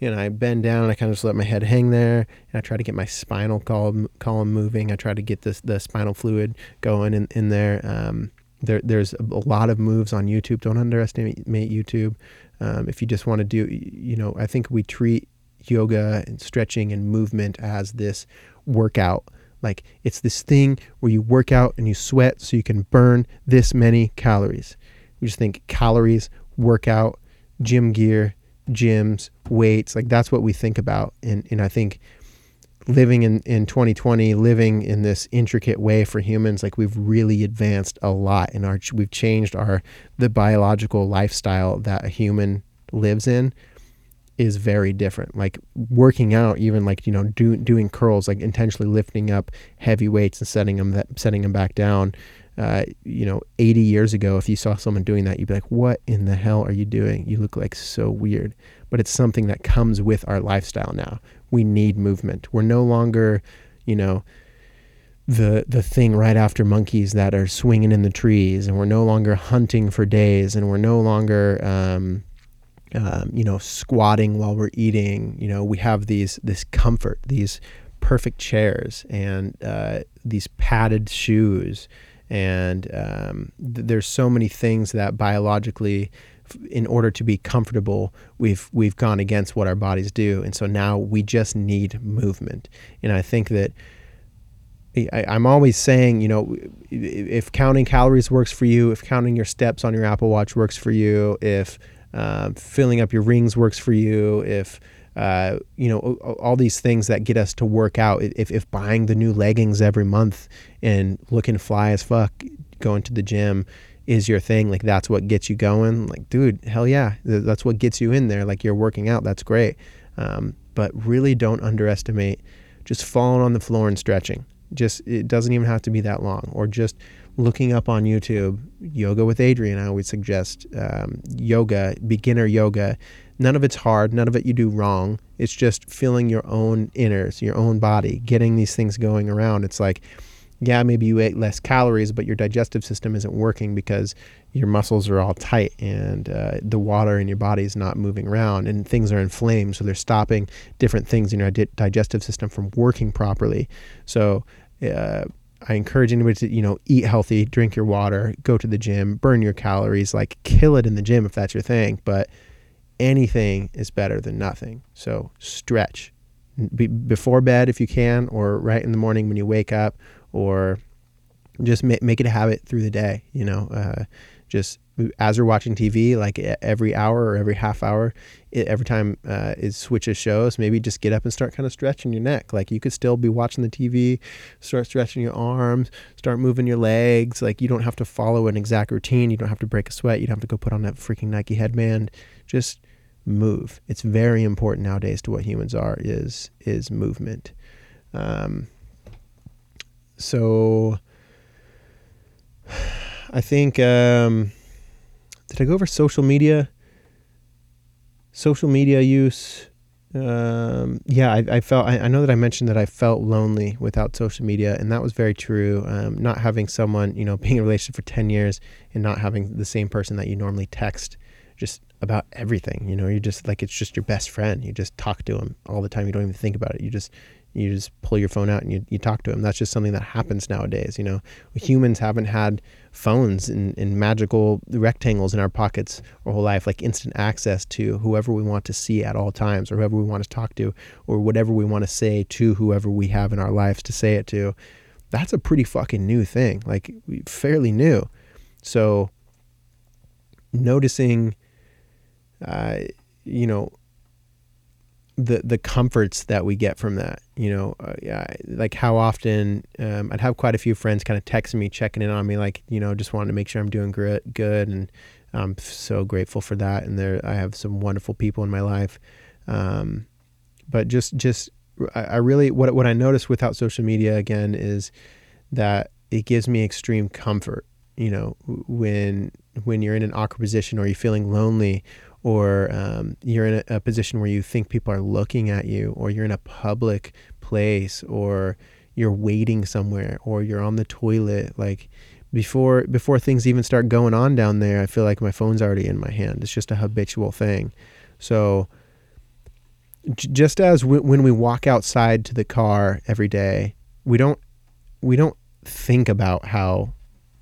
and I bend down and I kind of just let my head hang there and I try to get my spinal column, column moving. I try to get this, the spinal fluid going in, in there. Um, there, there's a lot of moves on YouTube. Don't underestimate YouTube. Um, if you just want to do, you know, I think we treat yoga and stretching and movement as this workout like it's this thing where you work out and you sweat so you can burn this many calories. We just think calories, workout, gym gear, gyms, weights, like that's what we think about. And and I think living in, in 2020, living in this intricate way for humans, like we've really advanced a lot in our we've changed our the biological lifestyle that a human lives in is very different. Like working out, even like you know, do, doing curls, like intentionally lifting up heavy weights and setting them that setting them back down. Uh, you know, 80 years ago, if you saw someone doing that, you'd be like, "What in the hell are you doing? You look like so weird." But it's something that comes with our lifestyle now. We need movement. We're no longer, you know, the the thing right after monkeys that are swinging in the trees, and we're no longer hunting for days, and we're no longer um, um, you know, squatting while we're eating. You know, we have these this comfort, these perfect chairs, and uh, these padded shoes, and um, th- there's so many things that biologically, in order to be comfortable, we've we've gone against what our bodies do, and so now we just need movement. And I think that. I, I'm always saying, you know, if counting calories works for you, if counting your steps on your Apple Watch works for you, if uh, filling up your rings works for you, if uh, you know all these things that get us to work out. If if buying the new leggings every month and looking fly as fuck, going to the gym is your thing, like that's what gets you going. Like, dude, hell yeah, that's what gets you in there. Like you're working out, that's great. Um, but really, don't underestimate just falling on the floor and stretching. Just it doesn't even have to be that long, or just looking up on YouTube, yoga with Adriene, I always suggest um, yoga, beginner yoga. None of it's hard. None of it you do wrong. It's just feeling your own inners, your own body, getting these things going around. It's like, yeah, maybe you ate less calories, but your digestive system isn't working because your muscles are all tight and uh, the water in your body is not moving around and things are inflamed. So they're stopping different things in your di- digestive system from working properly. So, uh, I encourage anybody to, you know, eat healthy, drink your water, go to the gym, burn your calories, like kill it in the gym if that's your thing. But anything is better than nothing. So stretch Be- before bed if you can, or right in the morning when you wake up, or just ma- make it a habit through the day. You know, uh, just as we're watching TV, like every hour or every half hour, it, every time uh, it switches shows, maybe just get up and start kind of stretching your neck. Like you could still be watching the TV, start stretching your arms, start moving your legs. Like you don't have to follow an exact routine. You don't have to break a sweat. You don't have to go put on that freaking Nike headband. Just move. It's very important nowadays to what humans are is is movement. Um, so I think um, did I go over social media? Social media use. Um, yeah, I, I felt. I, I, know that I mentioned that I felt lonely without social media, and that was very true. Um, not having someone, you know, being in a relationship for ten years and not having the same person that you normally text, just about everything. You know, you're just like it's just your best friend. You just talk to him all the time. You don't even think about it. You just you just pull your phone out and you, you talk to him. That's just something that happens nowadays. You know, humans haven't had phones in, in magical rectangles in our pockets our whole life, like instant access to whoever we want to see at all times or whoever we want to talk to or whatever we want to say to whoever we have in our lives to say it to. That's a pretty fucking new thing, like fairly new. So noticing, uh, you know, the the comforts that we get from that. You know, uh, yeah, like how often um, I'd have quite a few friends kind of texting me, checking in on me, like you know, just wanting to make sure I'm doing good, good, and I'm so grateful for that. And there, I have some wonderful people in my life. Um, but just just I, I really what what I noticed without social media again is that it gives me extreme comfort. You know, when when you're in an awkward position or you're feeling lonely or um, you're in a, a, position where you think people are looking at you, or you're in a public place, or you're waiting somewhere, or you're on the toilet, like before before things even start going on down there, I feel like my phone's already in my hand. It's just a habitual thing. So j- just as w- when we walk outside to the car every day, we don't we don't think about how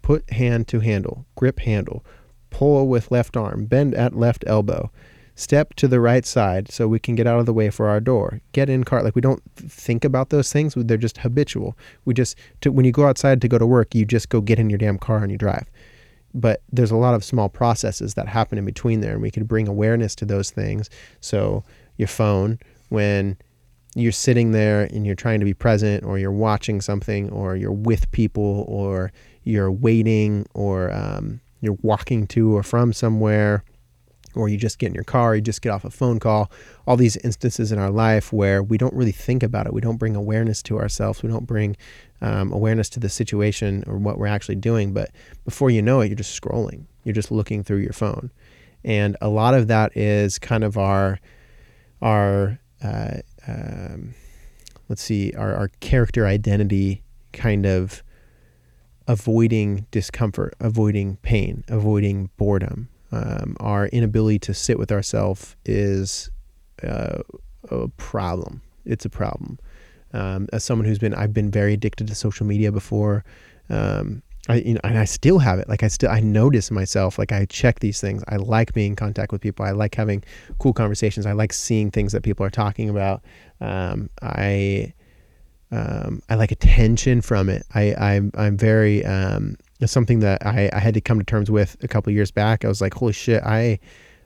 put hand to handle, grip handle, pull with left arm, bend at left elbow, step to the right side so we can get out of the way for our door, get in car. Like we don't think about those things; they're just habitual. We just to, when you go outside to go to work, you just go get in your damn car and you drive. But there's a lot of small processes that happen in between there, and we can bring awareness to those things. So your phone, when you're sitting there and you're trying to be present, or you're watching something, or you're with people, or you're waiting, or um, you're walking to or from somewhere, or you just get in your car, you just get off a phone call. All these instances in our life where we don't really think about it. We don't bring awareness to ourselves. We don't bring um, awareness to the situation or what we're actually doing. But before you know it, you're just scrolling. You're just looking through your phone, and a lot of that is kind of our our uh, um, let's see our, our character identity kind of avoiding discomfort, avoiding pain, avoiding boredom. Um, our inability to sit with ourselves is uh, a problem. It's a problem. Um, as someone who's been, I've been very addicted to social media before. Um, I, you know, and I still have it. Like I still, I notice myself. Like I check these things. I like being in contact with people. I like having cool conversations. I like seeing things that people are talking about. Um, I um, I like attention from it. I, I'm, I'm very, um, it's something that I, I had to come to terms with a couple years back. I was like, holy shit, I,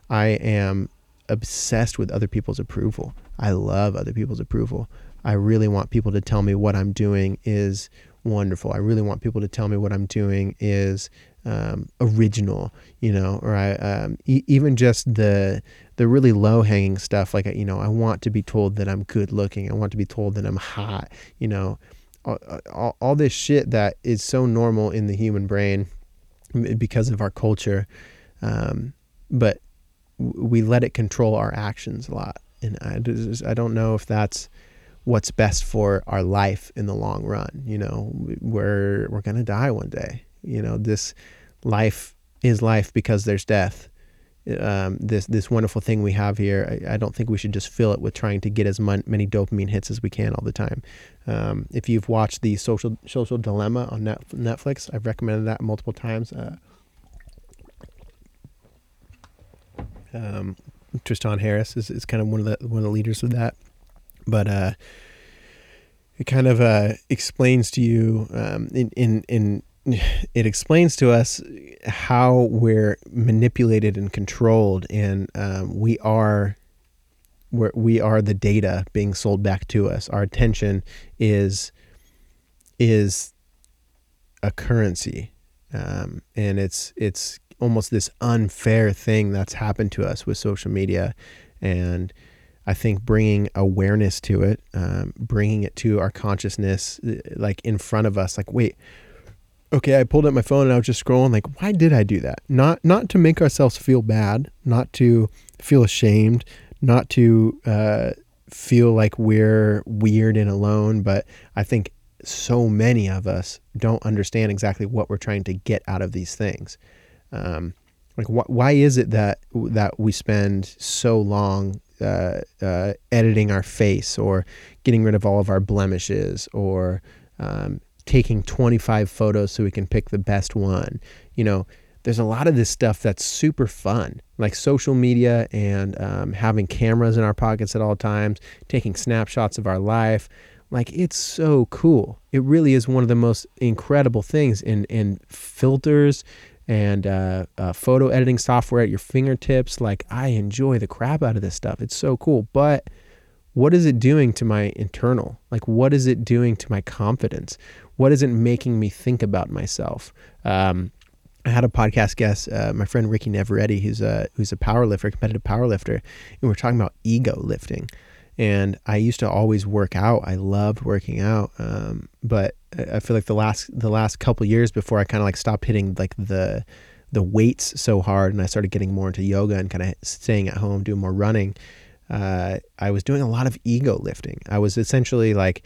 I am obsessed with other people's approval. I love other people's approval. I really want people to tell me what I'm doing is wonderful. I really want people to tell me what I'm doing is um, original, you know, or I um, e- even just the the really low hanging stuff. Like you know, I want to be told that I'm good looking. I want to be told that I'm hot. You know, all, all, all this shit that is so normal in the human brain because of our culture, um, but we let it control our actions a lot. And I just, I don't know if that's what's best for our life in the long run. You know, we're we're gonna die one day you know this life is life because there's death. Um, this this wonderful thing we have here I, I, don't think we should just fill it with trying to get as mon- many dopamine hits as we can all the time. Um, if you've watched the social social dilemma on Net- netflix i've recommended that multiple times uh, um, tristan harris is, is kind of one of the one of the leaders of that. But uh, it kind of uh, explains to you um, in in in it explains to us how we're manipulated and controlled, and um, we are we're, we are the data being sold back to us. Our attention is is a currency, um, and it's it's almost this unfair thing that's happened to us with social media, and I think bringing awareness to it, um, bringing it to our consciousness, like in front of us, like wait, okay, I pulled up my phone and I was just scrolling, like why did I do that? Not not to make ourselves feel bad, not to feel ashamed, not to uh, feel like we're weird and alone, but I think so many of us don't understand exactly what we're trying to get out of these things. Um, like, wh- why is it that that we spend so long uh, uh, editing our face, or getting rid of all of our blemishes, or um, taking 25 photos so we can pick the best one? You know, there's a lot of this stuff that's super fun, like social media and um, having cameras in our pockets at all times, taking snapshots of our life. Like it's so cool. It really is one of the most incredible things in in filters and uh, uh, photo editing software at your fingertips. Like I enjoy the crap out of this stuff. It's so cool. But what is it doing to my internal? Like what is it doing to my confidence? What is it making me think about myself? Um, I had a podcast guest, uh, my friend Ricky Neveretti, who's a who's a power lifter, competitive power lifter, and we are talking about ego lifting. And I used to always work out. I loved working out, um, but I feel like the last the last couple years before I kind of like stopped hitting like the the weights so hard, and I started getting more into yoga and kind of staying at home, doing more running. Uh, I was doing a lot of ego lifting. I was essentially like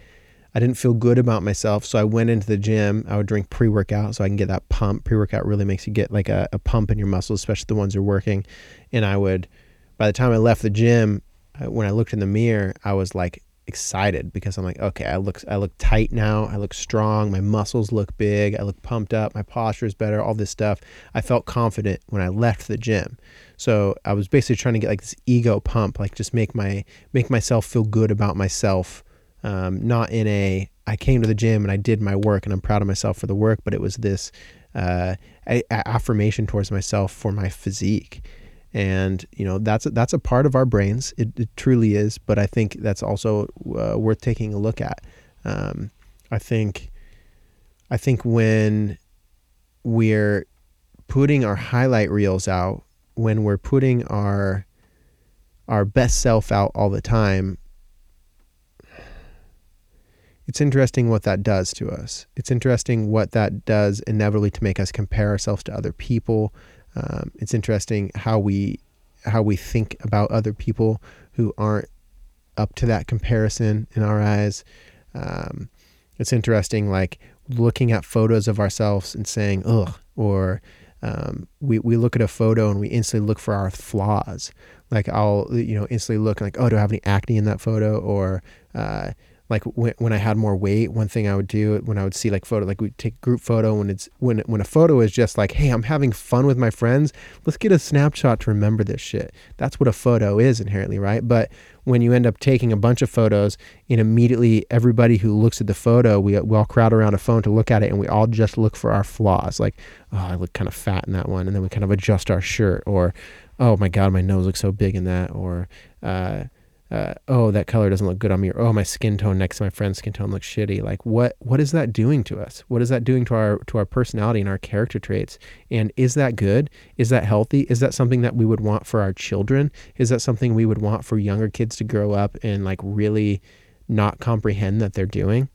I didn't feel good about myself. So I went into the gym. I would drink pre workout so I can get that pump. Pre workout really makes you get like a, a, pump in your muscles, especially the ones you're working. And I would, by the time I left the gym, when I looked in the mirror, I was like excited because I'm like, okay, I look, I look tight now. I look strong. My muscles look big. I look pumped up. My posture is better. All this stuff. I felt confident when I left the gym. So I was basically trying to get like this ego pump, like just make my, make myself feel good about myself um, not in a I came to the gym and I did my work and I'm proud of myself for the work, but it was this uh, a, affirmation towards myself for my physique. And you know that's a, that's a part of our brains. It, it truly is, but I think that's also uh, worth taking a look at. Um, I think I think when we're putting our highlight reels out, when we're putting our our best self out all the time, it's interesting what that does to us. It's interesting what that does inevitably to make us compare ourselves to other people. Um, it's interesting how we how we think about other people who aren't up to that comparison in our eyes. Um, it's interesting, like looking at photos of ourselves and saying, "ugh," or um, we we look at a photo and we instantly look for our flaws. Like I'll you know instantly look like, "Oh, do I have any acne in that photo?" or uh, like when, when I had more weight, one thing I would do when I would see like photo, like we take group photo when it's when when a photo is just like, hey, I'm having fun with my friends. Let's get a snapshot to remember this shit. That's what a photo is inherently, right? But when you end up taking a bunch of photos and immediately everybody who looks at the photo, we, we all crowd around a phone to look at it and we all just look for our flaws. Like, oh, I look kind of fat in that one. And then we kind of adjust our shirt or, oh my God, my nose looks so big in that. Or, uh, uh, oh, that color doesn't look good on me, or oh, my skin tone next to my friend's skin tone looks shitty. Like, what what is that doing to us? What is that doing to our to our personality and our character traits? And is that good? Is that healthy? Is that something that we would want for our children? Is that something we would want for younger kids to grow up and like really not comprehend that they're doing?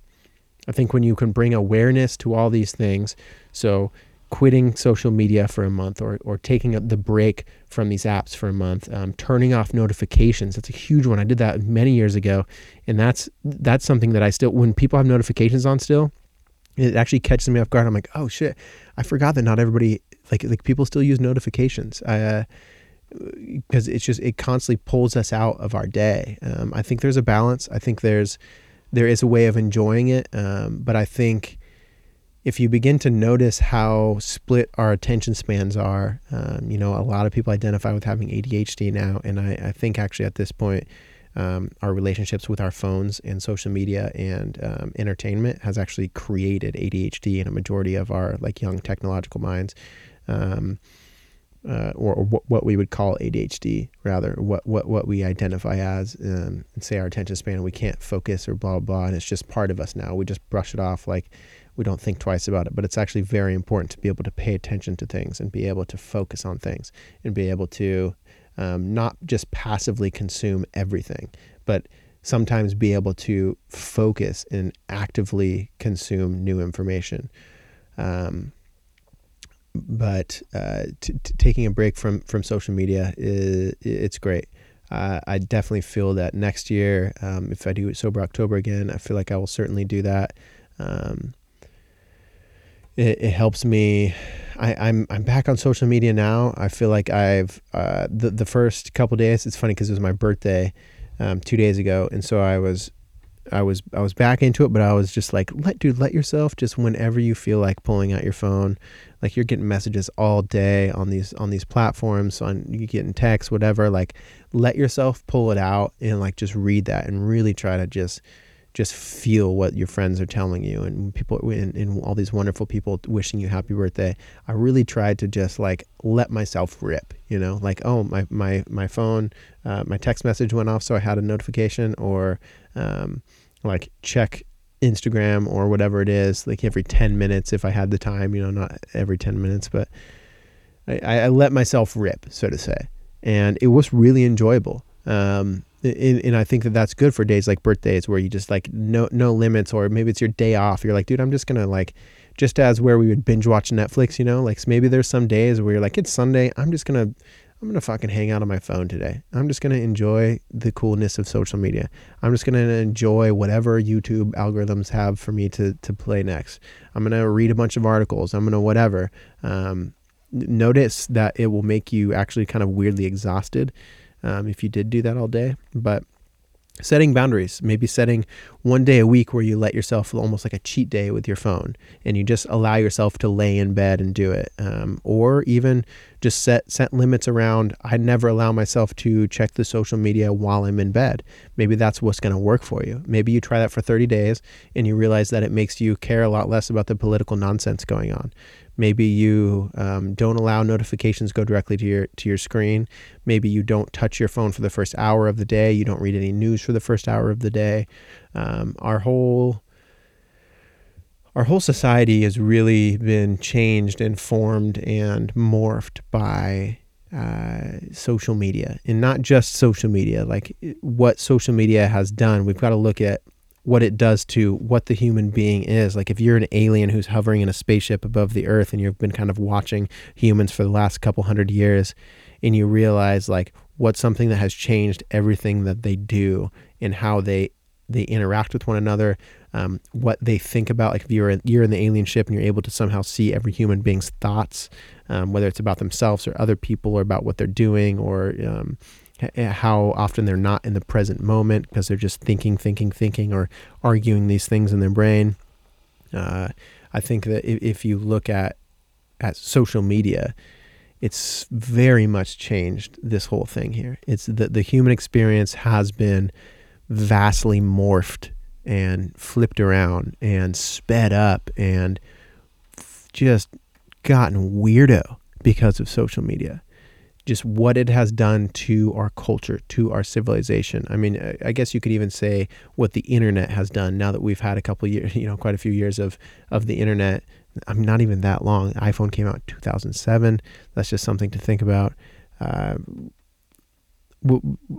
I think when you can bring awareness to all these things, so quitting social media for a month or, or taking the break from these apps for a month, um, turning off notifications. That's a huge one. I did that many years ago. And that's, that's something that I still, when people have notifications on still, it actually catches me off guard. I'm like, oh shit, I forgot that not everybody, like, like people still use notifications. Uh, because it's just, it constantly pulls us out of our day. Um, I think there's a balance. I think there's, there is a way of enjoying it. Um, but I think, if you begin to notice how split our attention spans are, um, you know, a lot of people identify with having ADHD now. And I, I think actually at this point, um, our relationships with our phones and social media and um, entertainment has actually created ADHD in a majority of our like young technological minds. um, uh, or, or what, we would call ADHD, rather, what what what we identify as, um, and say our attention span, we can't focus or blah blah, and it's just part of us now. We just brush it off like we don't think twice about it. But it's actually very important to be able to pay attention to things and be able to focus on things and be able to um, not just passively consume everything, but sometimes be able to focus and actively consume new information. Um, but uh, t- t- taking a break from from social media is it's great. Uh, I definitely feel that next year, um, if I do sober October again, I feel like I will certainly do that. Um, it, it, helps me. I, am I'm, I'm back on social media now. I feel like I've uh, the the first couple days. It's funny because it was my birthday um, two days ago, and so I was I was I was back into it, but I was just like, let dude, let yourself just whenever you feel like pulling out your phone, like you're getting messages all day on these on these platforms, on you getting texts, whatever. Like, let yourself pull it out and like just read that and really try to just just feel what your friends are telling you and people and, and all these wonderful people wishing you happy birthday. I really tried to just like let myself rip you know? Like oh my my my phone uh, my text message went off so i had a notification or um, like check instagram or whatever it is like every 10 minutes if i had the time you know not every 10 minutes but i, I let myself rip so to say. And it was really enjoyable. Um, and, and, I think that that's good for days like birthdays where you just like no no limits or maybe it's your day off. You're like, dude, I'm just gonna like, just as where we would binge watch Netflix, you know, like maybe there's some days where you're like, it's Sunday, I'm just gonna I'm gonna fucking hang out on my phone today. I'm just gonna enjoy the coolness of social media. I'm just gonna enjoy whatever YouTube algorithms have for me to to play next. I'm gonna read a bunch of articles. I'm gonna whatever. Um, notice that it will make you actually kind of weirdly exhausted um, if you did do that all day. But setting boundaries, maybe setting one day a week where you let yourself almost like a cheat day with your phone and you just allow yourself to lay in bed and do it. Um, or even just set set limits around I never allow myself to check the social media while I'm in bed. Maybe that's what's going to work for you. Maybe you try that for 30 days and you realize that it makes you care a lot less about the political nonsense going on. Maybe you um, don't allow notifications go directly to your to your screen. Maybe you don't touch your phone for the first hour of the day. You don't read any news for the first hour of the day. Um, our whole our whole society has really been changed and formed and morphed by uh, social media, and not just social media. Like what social media has done, we've got to look at what it does to what the human being is. Like if you're an alien who's hovering in a spaceship above the earth and you've been kind of watching humans for the last couple hundred years and you realize like what's something that has changed everything that they do and how they they interact with one another, um, what they think about. Like if you're you're in the alien ship and you're able to somehow see every human being's thoughts, um, whether it's about themselves or other people or about what they're doing or um, how often they're not in the present moment because they're just thinking, thinking, thinking, or arguing these things in their brain. Uh, I think that if, if you look at at social media, it's very much changed this whole thing here. It's the the human experience has been vastly morphed and flipped around and sped up and just gotten weirdo because of social media just what it has done to our culture, to our civilization. I mean, I guess you could even say what the internet has done now that we've had a couple years, you know, quite a few years of of the internet. I'm not even that long. iPhone came out in 2007. That's just something to think about. Uh,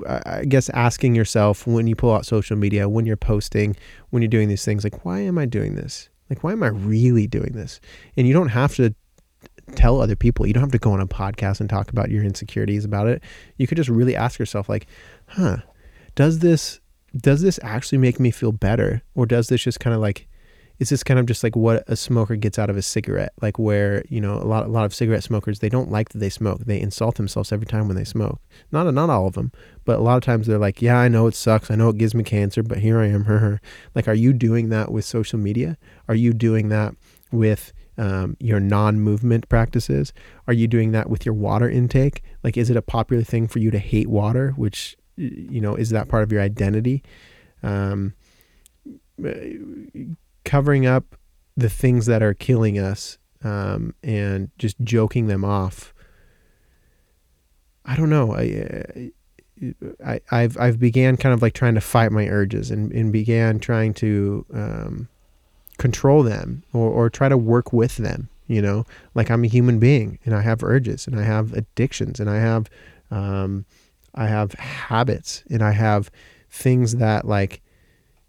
I guess asking yourself when you pull out social media, when you're posting, when you're doing these things, like, why am I doing this? Like, why am I really doing this? And you don't have to tell other people. You don't have to go on a podcast and talk about your insecurities about it. You could just really ask yourself like, "Huh, does this does this actually make me feel better? Or does this just kind of like is this kind of just like what a smoker gets out of a cigarette? Like where you know a lot a lot of cigarette smokers they don't like that they smoke. They insult themselves every time when they smoke. Not not all of them but a lot of times they're like yeah i know it sucks. I know it gives me cancer but here i am her her. Like are you doing that with social media? Are you doing that with um, your non-movement practices? Are you doing that with your water intake? Like, is it a popular thing for you to hate water? Which, you know, is that part of your identity? Um, covering up the things that are killing us um, and just joking them off. I don't know. I, I I've I've began kind of like trying to fight my urges and, and began trying to um, control them or, or try to work with them. You know, like I'm a human being and I have urges and I have addictions and I have um, I have habits and I have things that like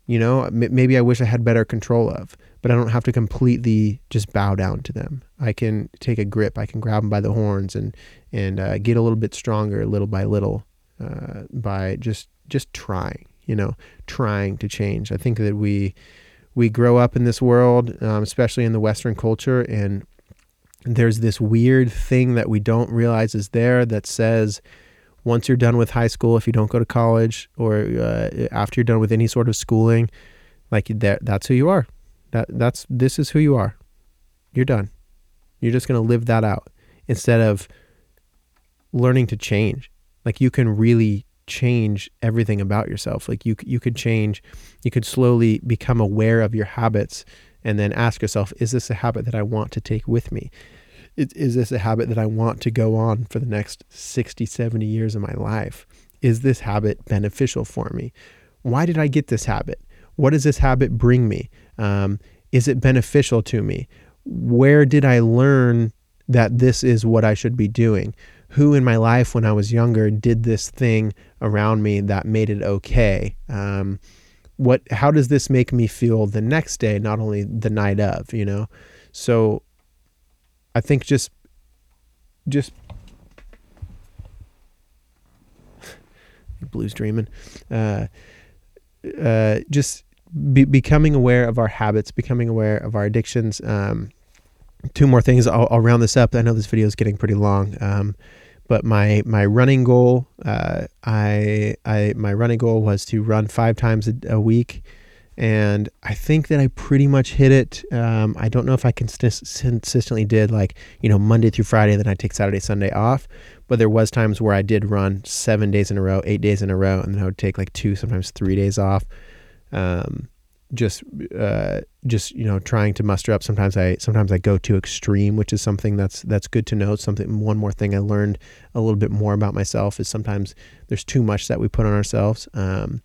you know m- maybe I wish I had better control of but I don't have to completely just bow down to them. I can take a grip. I can grab them by the horns and and uh, get a little bit stronger, little by little, uh, by just just trying. You know, trying to change. I think that we we grow up in this world, um, especially in the Western culture, and there's this weird thing that we don't realize is there that says once you're done with high school, if you don't go to college or uh, after you're done with any sort of schooling, like that, that's who you are. That that's this is who you are. You're done. You're just to live that out instead of learning to change. Like you can really change everything about yourself. Like you you could change, you could slowly become aware of your habits and then ask yourself, is this a habit that I want to take with me? Is, is this a habit that I want to go on for the next 60, 70 years of my life? Is this habit beneficial for me? Why did I get this habit? What does this habit bring me? Um, is it beneficial to me? Where did I learn that this is what I should be doing? Who in my life when I was younger did this thing around me that made it okay? Um, what? How does this make me feel the next day, not only the night of? You know, so I think just just blues dreaming. Uh, uh, just be, becoming aware of our habits, becoming aware of our addictions. Um, two more things. I'll, I'll, round this up. I know this video is getting pretty long, um, but my my running goal, uh, I I my running goal was to run five times a, a week, and I think that I pretty much hit it. Um, I don't know if I consistently did like you know Monday through Friday, then I take Saturday Sunday off, but there was times where I did run seven days in a row, eight days in a row, and then I would take like two, sometimes three days off. Um, just uh, just you know trying to muster up. Sometimes I sometimes I go too extreme, which is something that's that's good to know. Something one more thing I learned a little bit more about myself is sometimes there's too much that we put on ourselves. Um,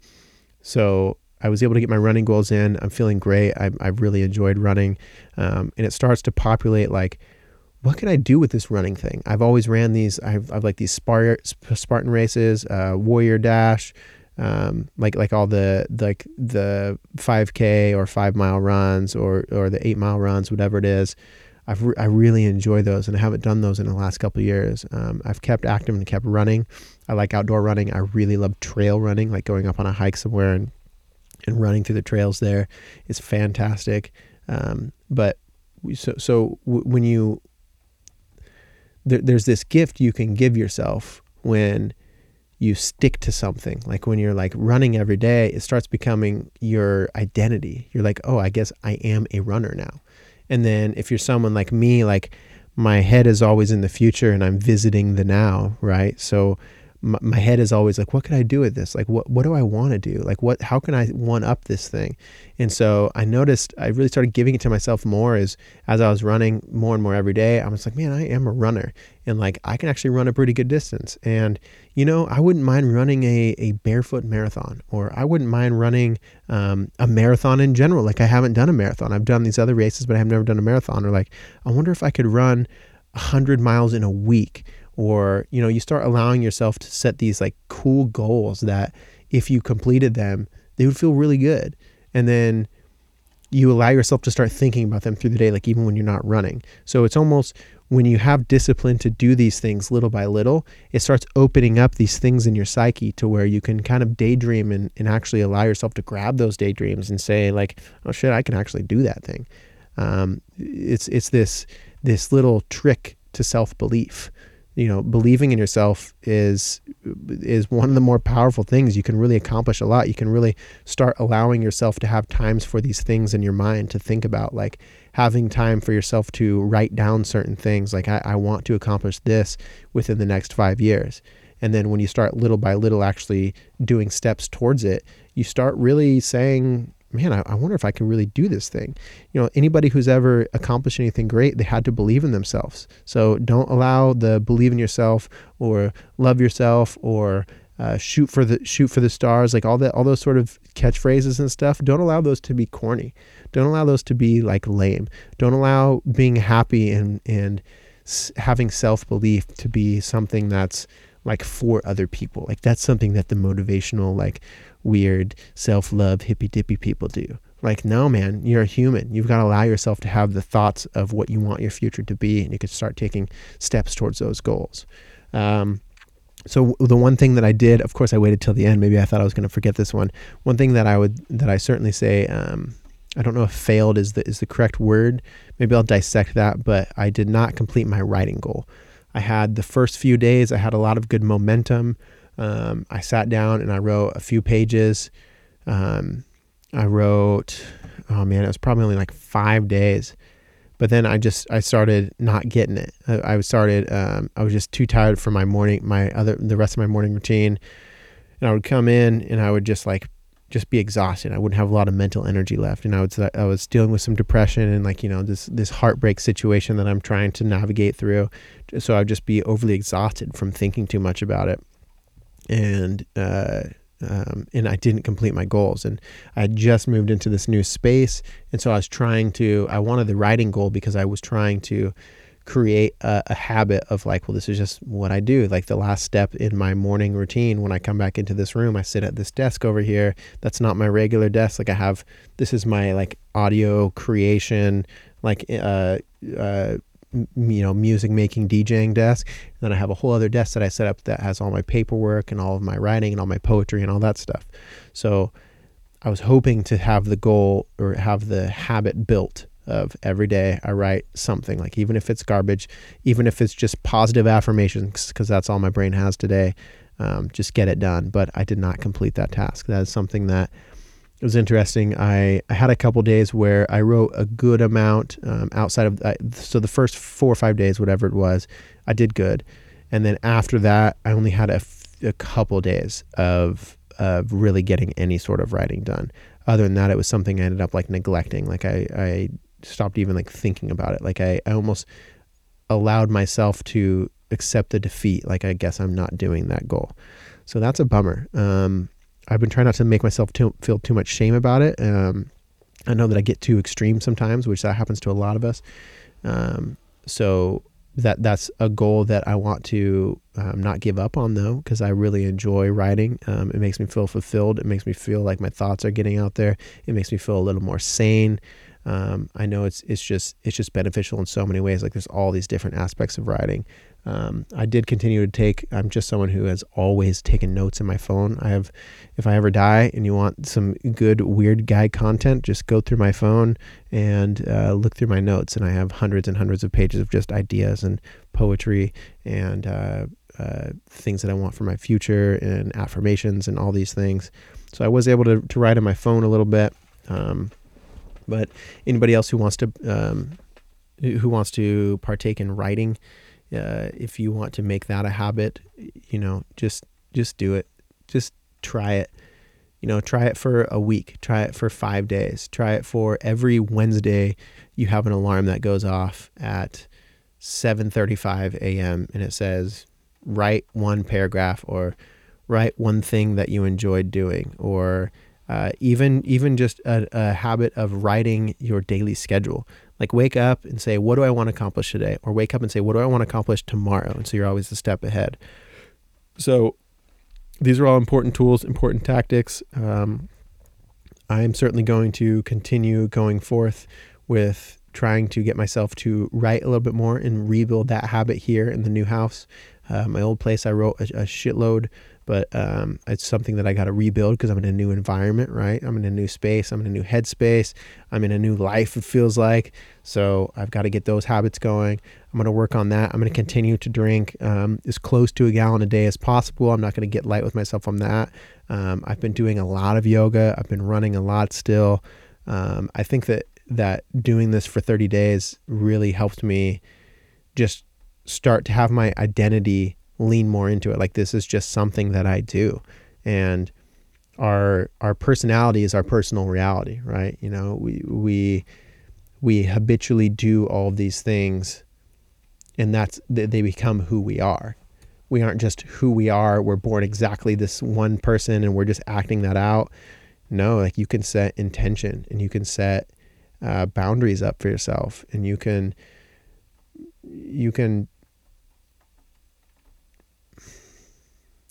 so I was able to get my running goals in. I'm feeling great. I, I've really enjoyed running, um, and it starts to populate like what can I do with this running thing? I've always ran these. I've, I've like these Spartan races, uh, Warrior Dash, um, like like all the like the 5k or five mile runs or or the eight mile runs whatever it is I've re- I really enjoy those and I haven't done those in the last couple years. Um, I've kept active and kept running. I like outdoor running. I really love trail running like going up on a hike somewhere and and running through the trails there is fantastic. Um, but so so when you there, there's this gift you can give yourself when you stick to something. Like when you're like running every day, it starts becoming your identity. You're like, oh, I guess I am a runner now. And then if you're someone like me, like my head is always in the future and I'm visiting the now, right? So my, my head is always like, what can I do with this? Like, what, what do I want to do? Like, what, how can I one up this thing? And so I noticed I really started giving it to myself more as, as I was running more and more every day. I was like, man, I am a runner and like, I can actually run a pretty good distance. And, you know, I wouldn't mind running a, a barefoot marathon or I wouldn't mind running um, a marathon in general. Like I haven't done a marathon. I've done these other races, but I have never done a marathon or like, I wonder if I could run hundred miles in a week or you know you start allowing yourself to set these like cool goals that if you completed them they would feel really good. And then you allow yourself to start thinking about them through the day like even when you're not running. So it's almost when you have discipline to do these things little by little it starts opening up these things in your psyche to where you can kind of daydream and, and actually allow yourself to grab those daydreams and say like oh shit i can actually do that thing. Um, it's it's this this little trick to self-belief you know believing in yourself is is one of the more powerful things. You can really accomplish a lot. You can really start allowing yourself to have times for these things in your mind to think about like having time for yourself to write down certain things like I, I want to accomplish this within the next five years. And then when you start little by little actually doing steps towards it you start really saying man, I, I wonder if I can really do this thing. You know, anybody who's ever accomplished anything great, they had to believe in themselves. So don't allow the believe in yourself or love yourself or uh, shoot for the shoot for the stars, like all that, all those sort of catchphrases and stuff. Don't allow those to be corny. Don't allow those to be like lame. Don't allow being happy and and having self belief to be something that's like for other people. Like that's something that the motivational, like weird self love hippy dippy people do. Like, no, man, you're a human. You've got to allow yourself to have the thoughts of what you want your future to be, and you can start taking steps towards those goals. Um, so the one thing that I did, of course, I waited till the end. Maybe I thought I was going to forget this one. One thing that I would that I certainly say, um, I don't know if failed is the is the correct word. Maybe I'll dissect that, but I did not complete my writing goal. I had the first few days, I had a lot of good momentum. Um, I sat down and I wrote a few pages. Um, I wrote, oh man, it was probably only like five days. But then I just I started not getting it. I, I started um, I was just too tired for my morning my other the rest of my morning routine, and I would come in and I would just like just be exhausted. I wouldn't have a lot of mental energy left, and I was I was dealing with some depression and like you know this this heartbreak situation that I'm trying to navigate through. So I'd just be overly exhausted from thinking too much about it, and uh, um, and I didn't complete my goals. And I just moved into this new space, and so I was trying to. I wanted the writing goal because I was trying to create a, a, habit of like, well, this is just what I do. Like the last step in my morning routine when I come back into this room, I sit at this desk over here. That's not my regular desk. Like I have, this is my like audio creation, like, uh, uh, you know, music making, DJing desk. And then I have a whole other desk that I set up that has all my paperwork and all of my writing and all my poetry and all that stuff. So I was hoping to have the goal or have the habit built of every day I write something like even if it's garbage, even if it's just positive affirmations because that's all my brain has today. Um, just get it done. But I did not complete that task. That is something that was interesting. I, I had a couple days where I wrote a good amount um, outside of uh, so the first four or five days, whatever it was, I did good, and then after that, I only had a, f- a couple days of of really getting any sort of writing done. Other than that, it was something I ended up like neglecting. Like I, I stopped even like thinking about it. Like I, I almost allowed myself to accept the defeat. Like I guess I'm not doing that goal. So that's a bummer. Um, I've been trying not to make myself too, feel too much shame about it. Um, I know that I get too extreme sometimes, which that happens to a lot of us. Um, so that that's a goal that I want to um, not give up on though, because I really enjoy writing. Um, it makes me feel fulfilled. It makes me feel like my thoughts are getting out there. It makes me feel a little more sane. Um, I know it's it's just it's just beneficial in so many ways. Like there's all these different aspects of writing. Um, I did continue to take. I'm just someone who has always taken notes in my phone. I have, if I ever die and you want some good weird guy content, just go through my phone and uh, look through my notes. And I have hundreds and hundreds of pages of just ideas and poetry and uh, uh, things that I want for my future and affirmations and all these things. So I was able to to write on my phone a little bit. Um, but anybody else who wants to um, who wants to partake in writing, uh, if you want to make that a habit, you know, just just do it. Just try it. You know, try it for a week. Try it for five days. Try it for every Wednesday. You have an alarm that goes off at 7:35 a.m. and it says write one paragraph or write one thing that you enjoyed doing or uh, even even just a, a habit of writing your daily schedule. Like wake up and say, what do I want to accomplish today? Or wake up and say, what do I want to accomplish tomorrow? And so you're always a step ahead. So these are all important tools, important tactics. Um, I am certainly going to continue going forth with trying to get myself to write a little bit more and rebuild that habit here in the new house. Uh, my old place, I wrote a, a shitload but um, it's something that I got to rebuild because I'm in a new environment, right? I'm in a new space, I'm in a new headspace, I'm in a new life, it feels like. So I've got to get those habits going. I'm going to work on that. I'm going to continue to drink um, as close to a gallon a day as possible. I'm not going to get light with myself on that. Um, I've been doing a lot of yoga, I've been running a lot still. Um, I think that that doing this for 30 days really helped me just start to have my identity lean more into it. Like this is just something that I do. And our our personality is our personal reality, right? You know, we we we habitually do all of these things, and that's they become who we are. We aren't just who we are. We're born exactly this one person, and we're just acting that out. No, like you can set intention, and you can set uh, boundaries up for yourself, and you can you can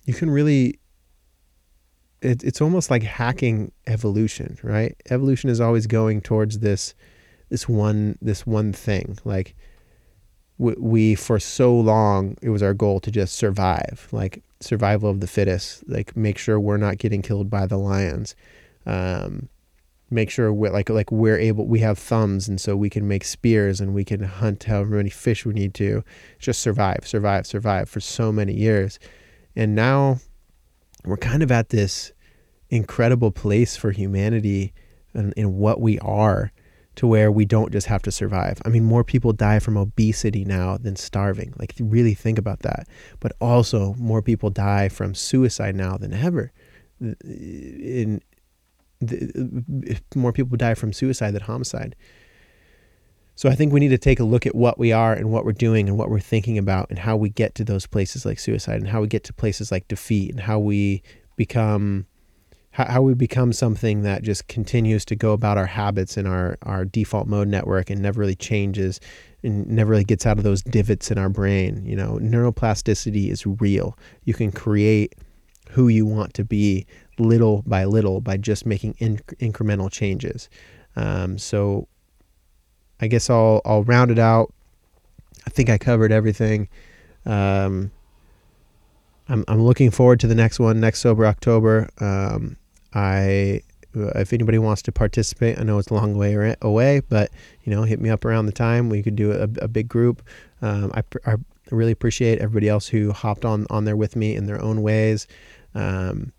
you can really it, it's almost like hacking evolution, right? Evolution is always going towards this this one this one thing. Like we, we for so long it was our goal to just survive, like survival of the fittest, like make sure we're not getting killed by the lions. Um, make sure we're like like we're able we have thumbs and so we can make spears and we can hunt however many fish we need to just survive survive survive for so many years and now we're kind of at this incredible place for humanity and in what we are to where we don't just have to survive. I mean, more people die from obesity now than starving. Like, really think about that. But also, more people die from suicide now than ever. In the, more people die from suicide than homicide. So I think we need to take a look at what we are and what we're doing and what we're thinking about and how we get to those places like suicide and how we get to places like defeat and how we become how, how we become something that just continues to go about our habits and our our default mode network and never really changes and never really gets out of those divots in our brain. You know, neuroplasticity is real. You can create who you want to be little by little by just making incremental changes. Um, so I guess I'll I'll round it out. I think I covered everything. Um, I'm I'm looking forward to the next one next sober October. Um, I if anybody wants to participate, I know it's a long way away, but you know, hit me up around the time. We could do a, a big group. Um, I, I really appreciate everybody else who hopped on on there with me in their own ways. Um,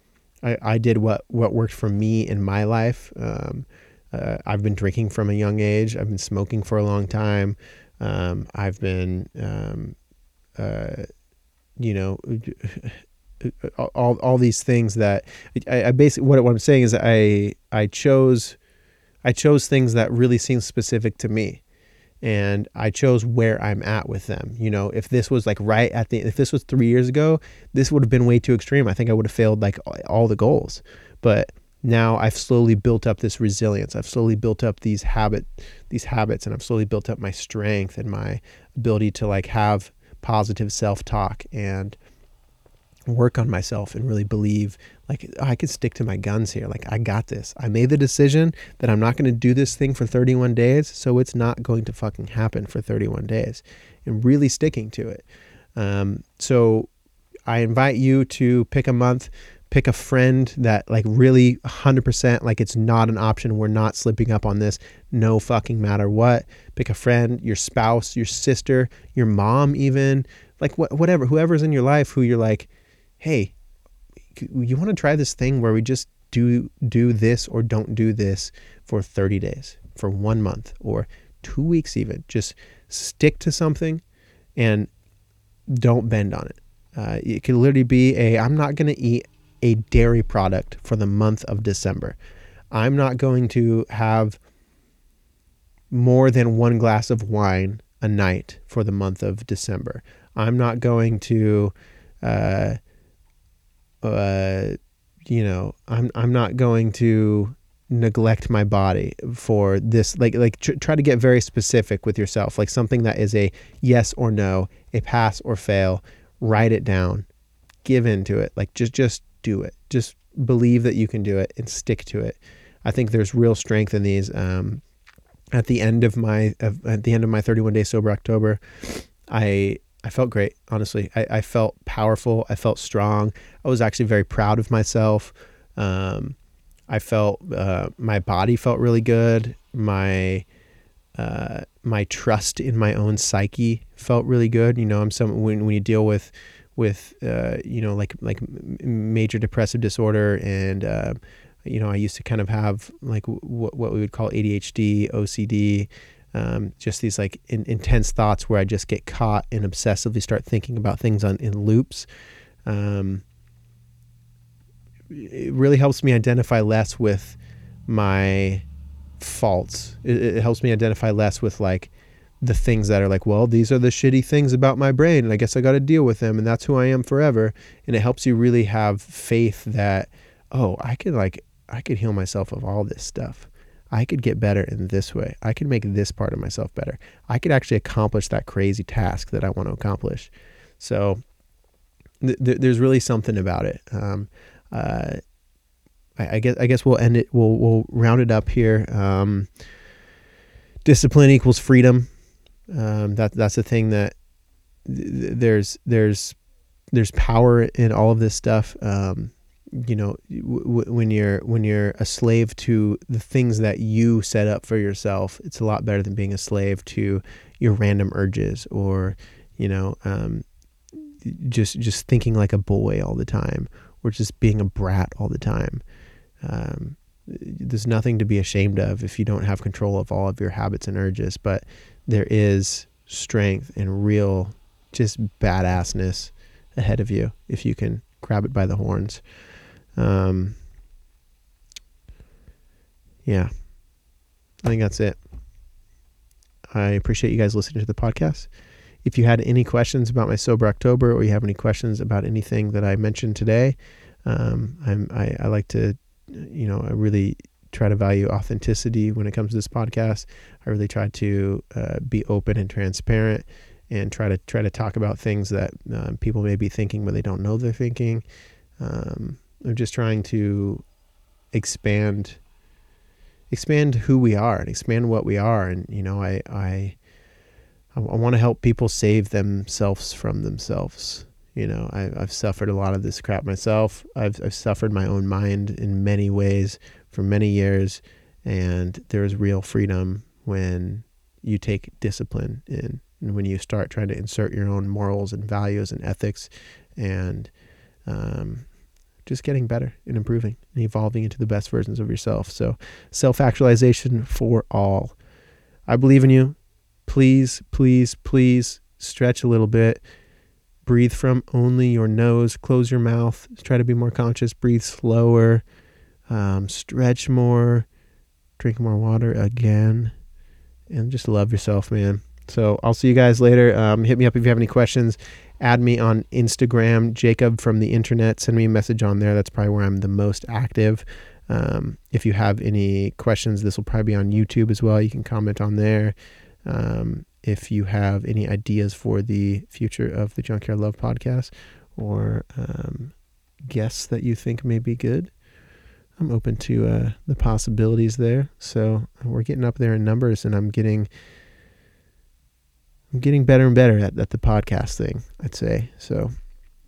I, I did what what worked for me in my life. Um, uh, I've been drinking from a young age. I've been smoking for a long time. Um, I've been, um, uh, you know, all, all these things that I, I basically what, what I'm saying is I I chose I chose things that really seem specific to me and I chose where I'm at with them. You know, if this was like right at the if this was 3 years ago, this would have been way too extreme. I think I would have failed like all the goals. But now I've slowly built up this resilience. I've slowly built up these habit these habits and I've slowly built up my strength and my ability to like have positive self-talk and work on myself and really believe like oh, I can stick to my guns here. Like I got this. I made the decision that I'm not going to do this thing for 31 days, so it's not going to fucking happen for 31 days. And really sticking to it. Um, so I invite you to pick a month pick a friend that like really 100% like it's not an option. We're not slipping up on this. No fucking matter what. Pick a friend your spouse your sister your mom even. Like wh- whatever whoever's in your life who you're like hey you want to try this thing where we just do do this or don't do this for 30 days for one month or two weeks even. Just stick to something and don't bend on it. Uh, it could literally be a i'm not going to eat a dairy product for the month of December. I'm not going to have more than one glass of wine a night for the month of December. I'm not going to, uh, uh, you know, I'm I'm not going to neglect my body for this. Like like tr- try to get very specific with yourself, like something that is a yes or no, a pass or fail. Write it down, give into it. Like just just do it. Just believe that you can do it and stick to it. I think there's real strength in these. Um, at the end of my at the end of my 31 day sober October, I I felt great. Honestly, I, I felt powerful. I felt strong. I was actually very proud of myself. Um, I felt uh, my body felt really good. My uh, my trust in my own psyche felt really good. You know, I'm some when when you deal with with uh, you know like like major depressive disorder and uh, you know I used to kind of have like w- what we would call ADHD, OCD, um, just these like in, intense thoughts where I just get caught and obsessively start thinking about things on in loops. Um, it really helps me identify less with my faults. It, it helps me identify less with like the things that are like, well, these are the shitty things about my brain, and I guess I got to deal with them, and that's who I am forever. And it helps you really have faith that, oh, I could like, I could heal myself of all this stuff. I could get better in this way. I could make this part of myself better. I could actually accomplish that crazy task that I want to accomplish. So th- th- there's really something about it. Um, uh, I, I, guess I guess we'll end it. We'll we'll round it up here. Um, discipline equals freedom. Um, that that's the thing that th- there's there's there's power in all of this stuff. Um, you know, w- when you're when you're a slave to the things that you set up for yourself, it's a lot better than being a slave to your random urges or you know um, just just thinking like a boy all the time or just being a brat all the time. Um, there's nothing to be ashamed of if you don't have control of all of your habits and urges, but there is strength and real just badassness ahead of you if you can grab it by the horns. Um, yeah, I think that's it. I appreciate you guys listening to the podcast. If you had any questions about my sober October, or you have any questions about anything that I mentioned today, um, I'm, I, I like to, you know, I really try to value authenticity when it comes to this podcast. I really try to uh, be open and transparent, and try to try to talk about things that um, people may be thinking but they don't know they're thinking. Um, I'm just trying to expand expand who we are and expand what we are and you know I I I, want to help people save themselves from themselves you know I, I've suffered a lot of this crap myself I've, I've suffered my own mind in many ways for many years and there's real freedom when you take discipline in and when you start trying to insert your own morals and values and ethics and um, just getting better and improving and evolving into the best versions of yourself. So, self actualization for all. I believe in you. Please, please, please stretch a little bit. Breathe from only your nose. Close your mouth. Try to be more conscious. Breathe slower. Um, stretch more. Drink more water again. And just love yourself, man. So I'll see you guys later. Um, hit me up if you have any questions add me on Instagram, Jacob from the internet. Send me a message on there. That's probably where I'm the most active. Um, if you have any questions, this will probably be on YouTube as well. You can comment on there. Um, if you have any ideas for the future of the Junkyard Love podcast or um, guests that you think may be good, I'm open to uh, the possibilities there. So we're getting up there in numbers, and I'm getting I'm getting better and better at, at the podcast thing, I'd say. So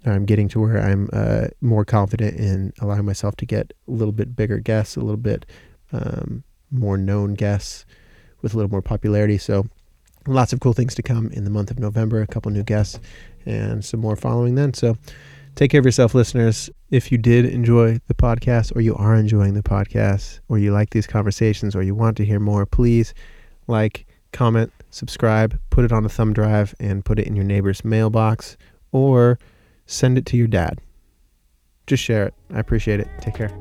I'm getting to where I'm uh, more confident in allowing myself to get a little bit bigger guests, a little bit um, more known guests with a little more popularity. So lots of cool things to come in the month of November, a couple new guests and some more following then. So take care of yourself, listeners. If you did enjoy the podcast or you are enjoying the podcast or you like these conversations or you want to hear more, please like, comment, subscribe, put it on a thumb drive, and put it in your neighbor's mailbox or send it to your dad. Just share it. I appreciate it. Take care.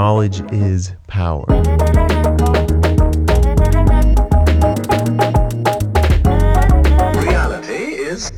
Knowledge is power. Reality is.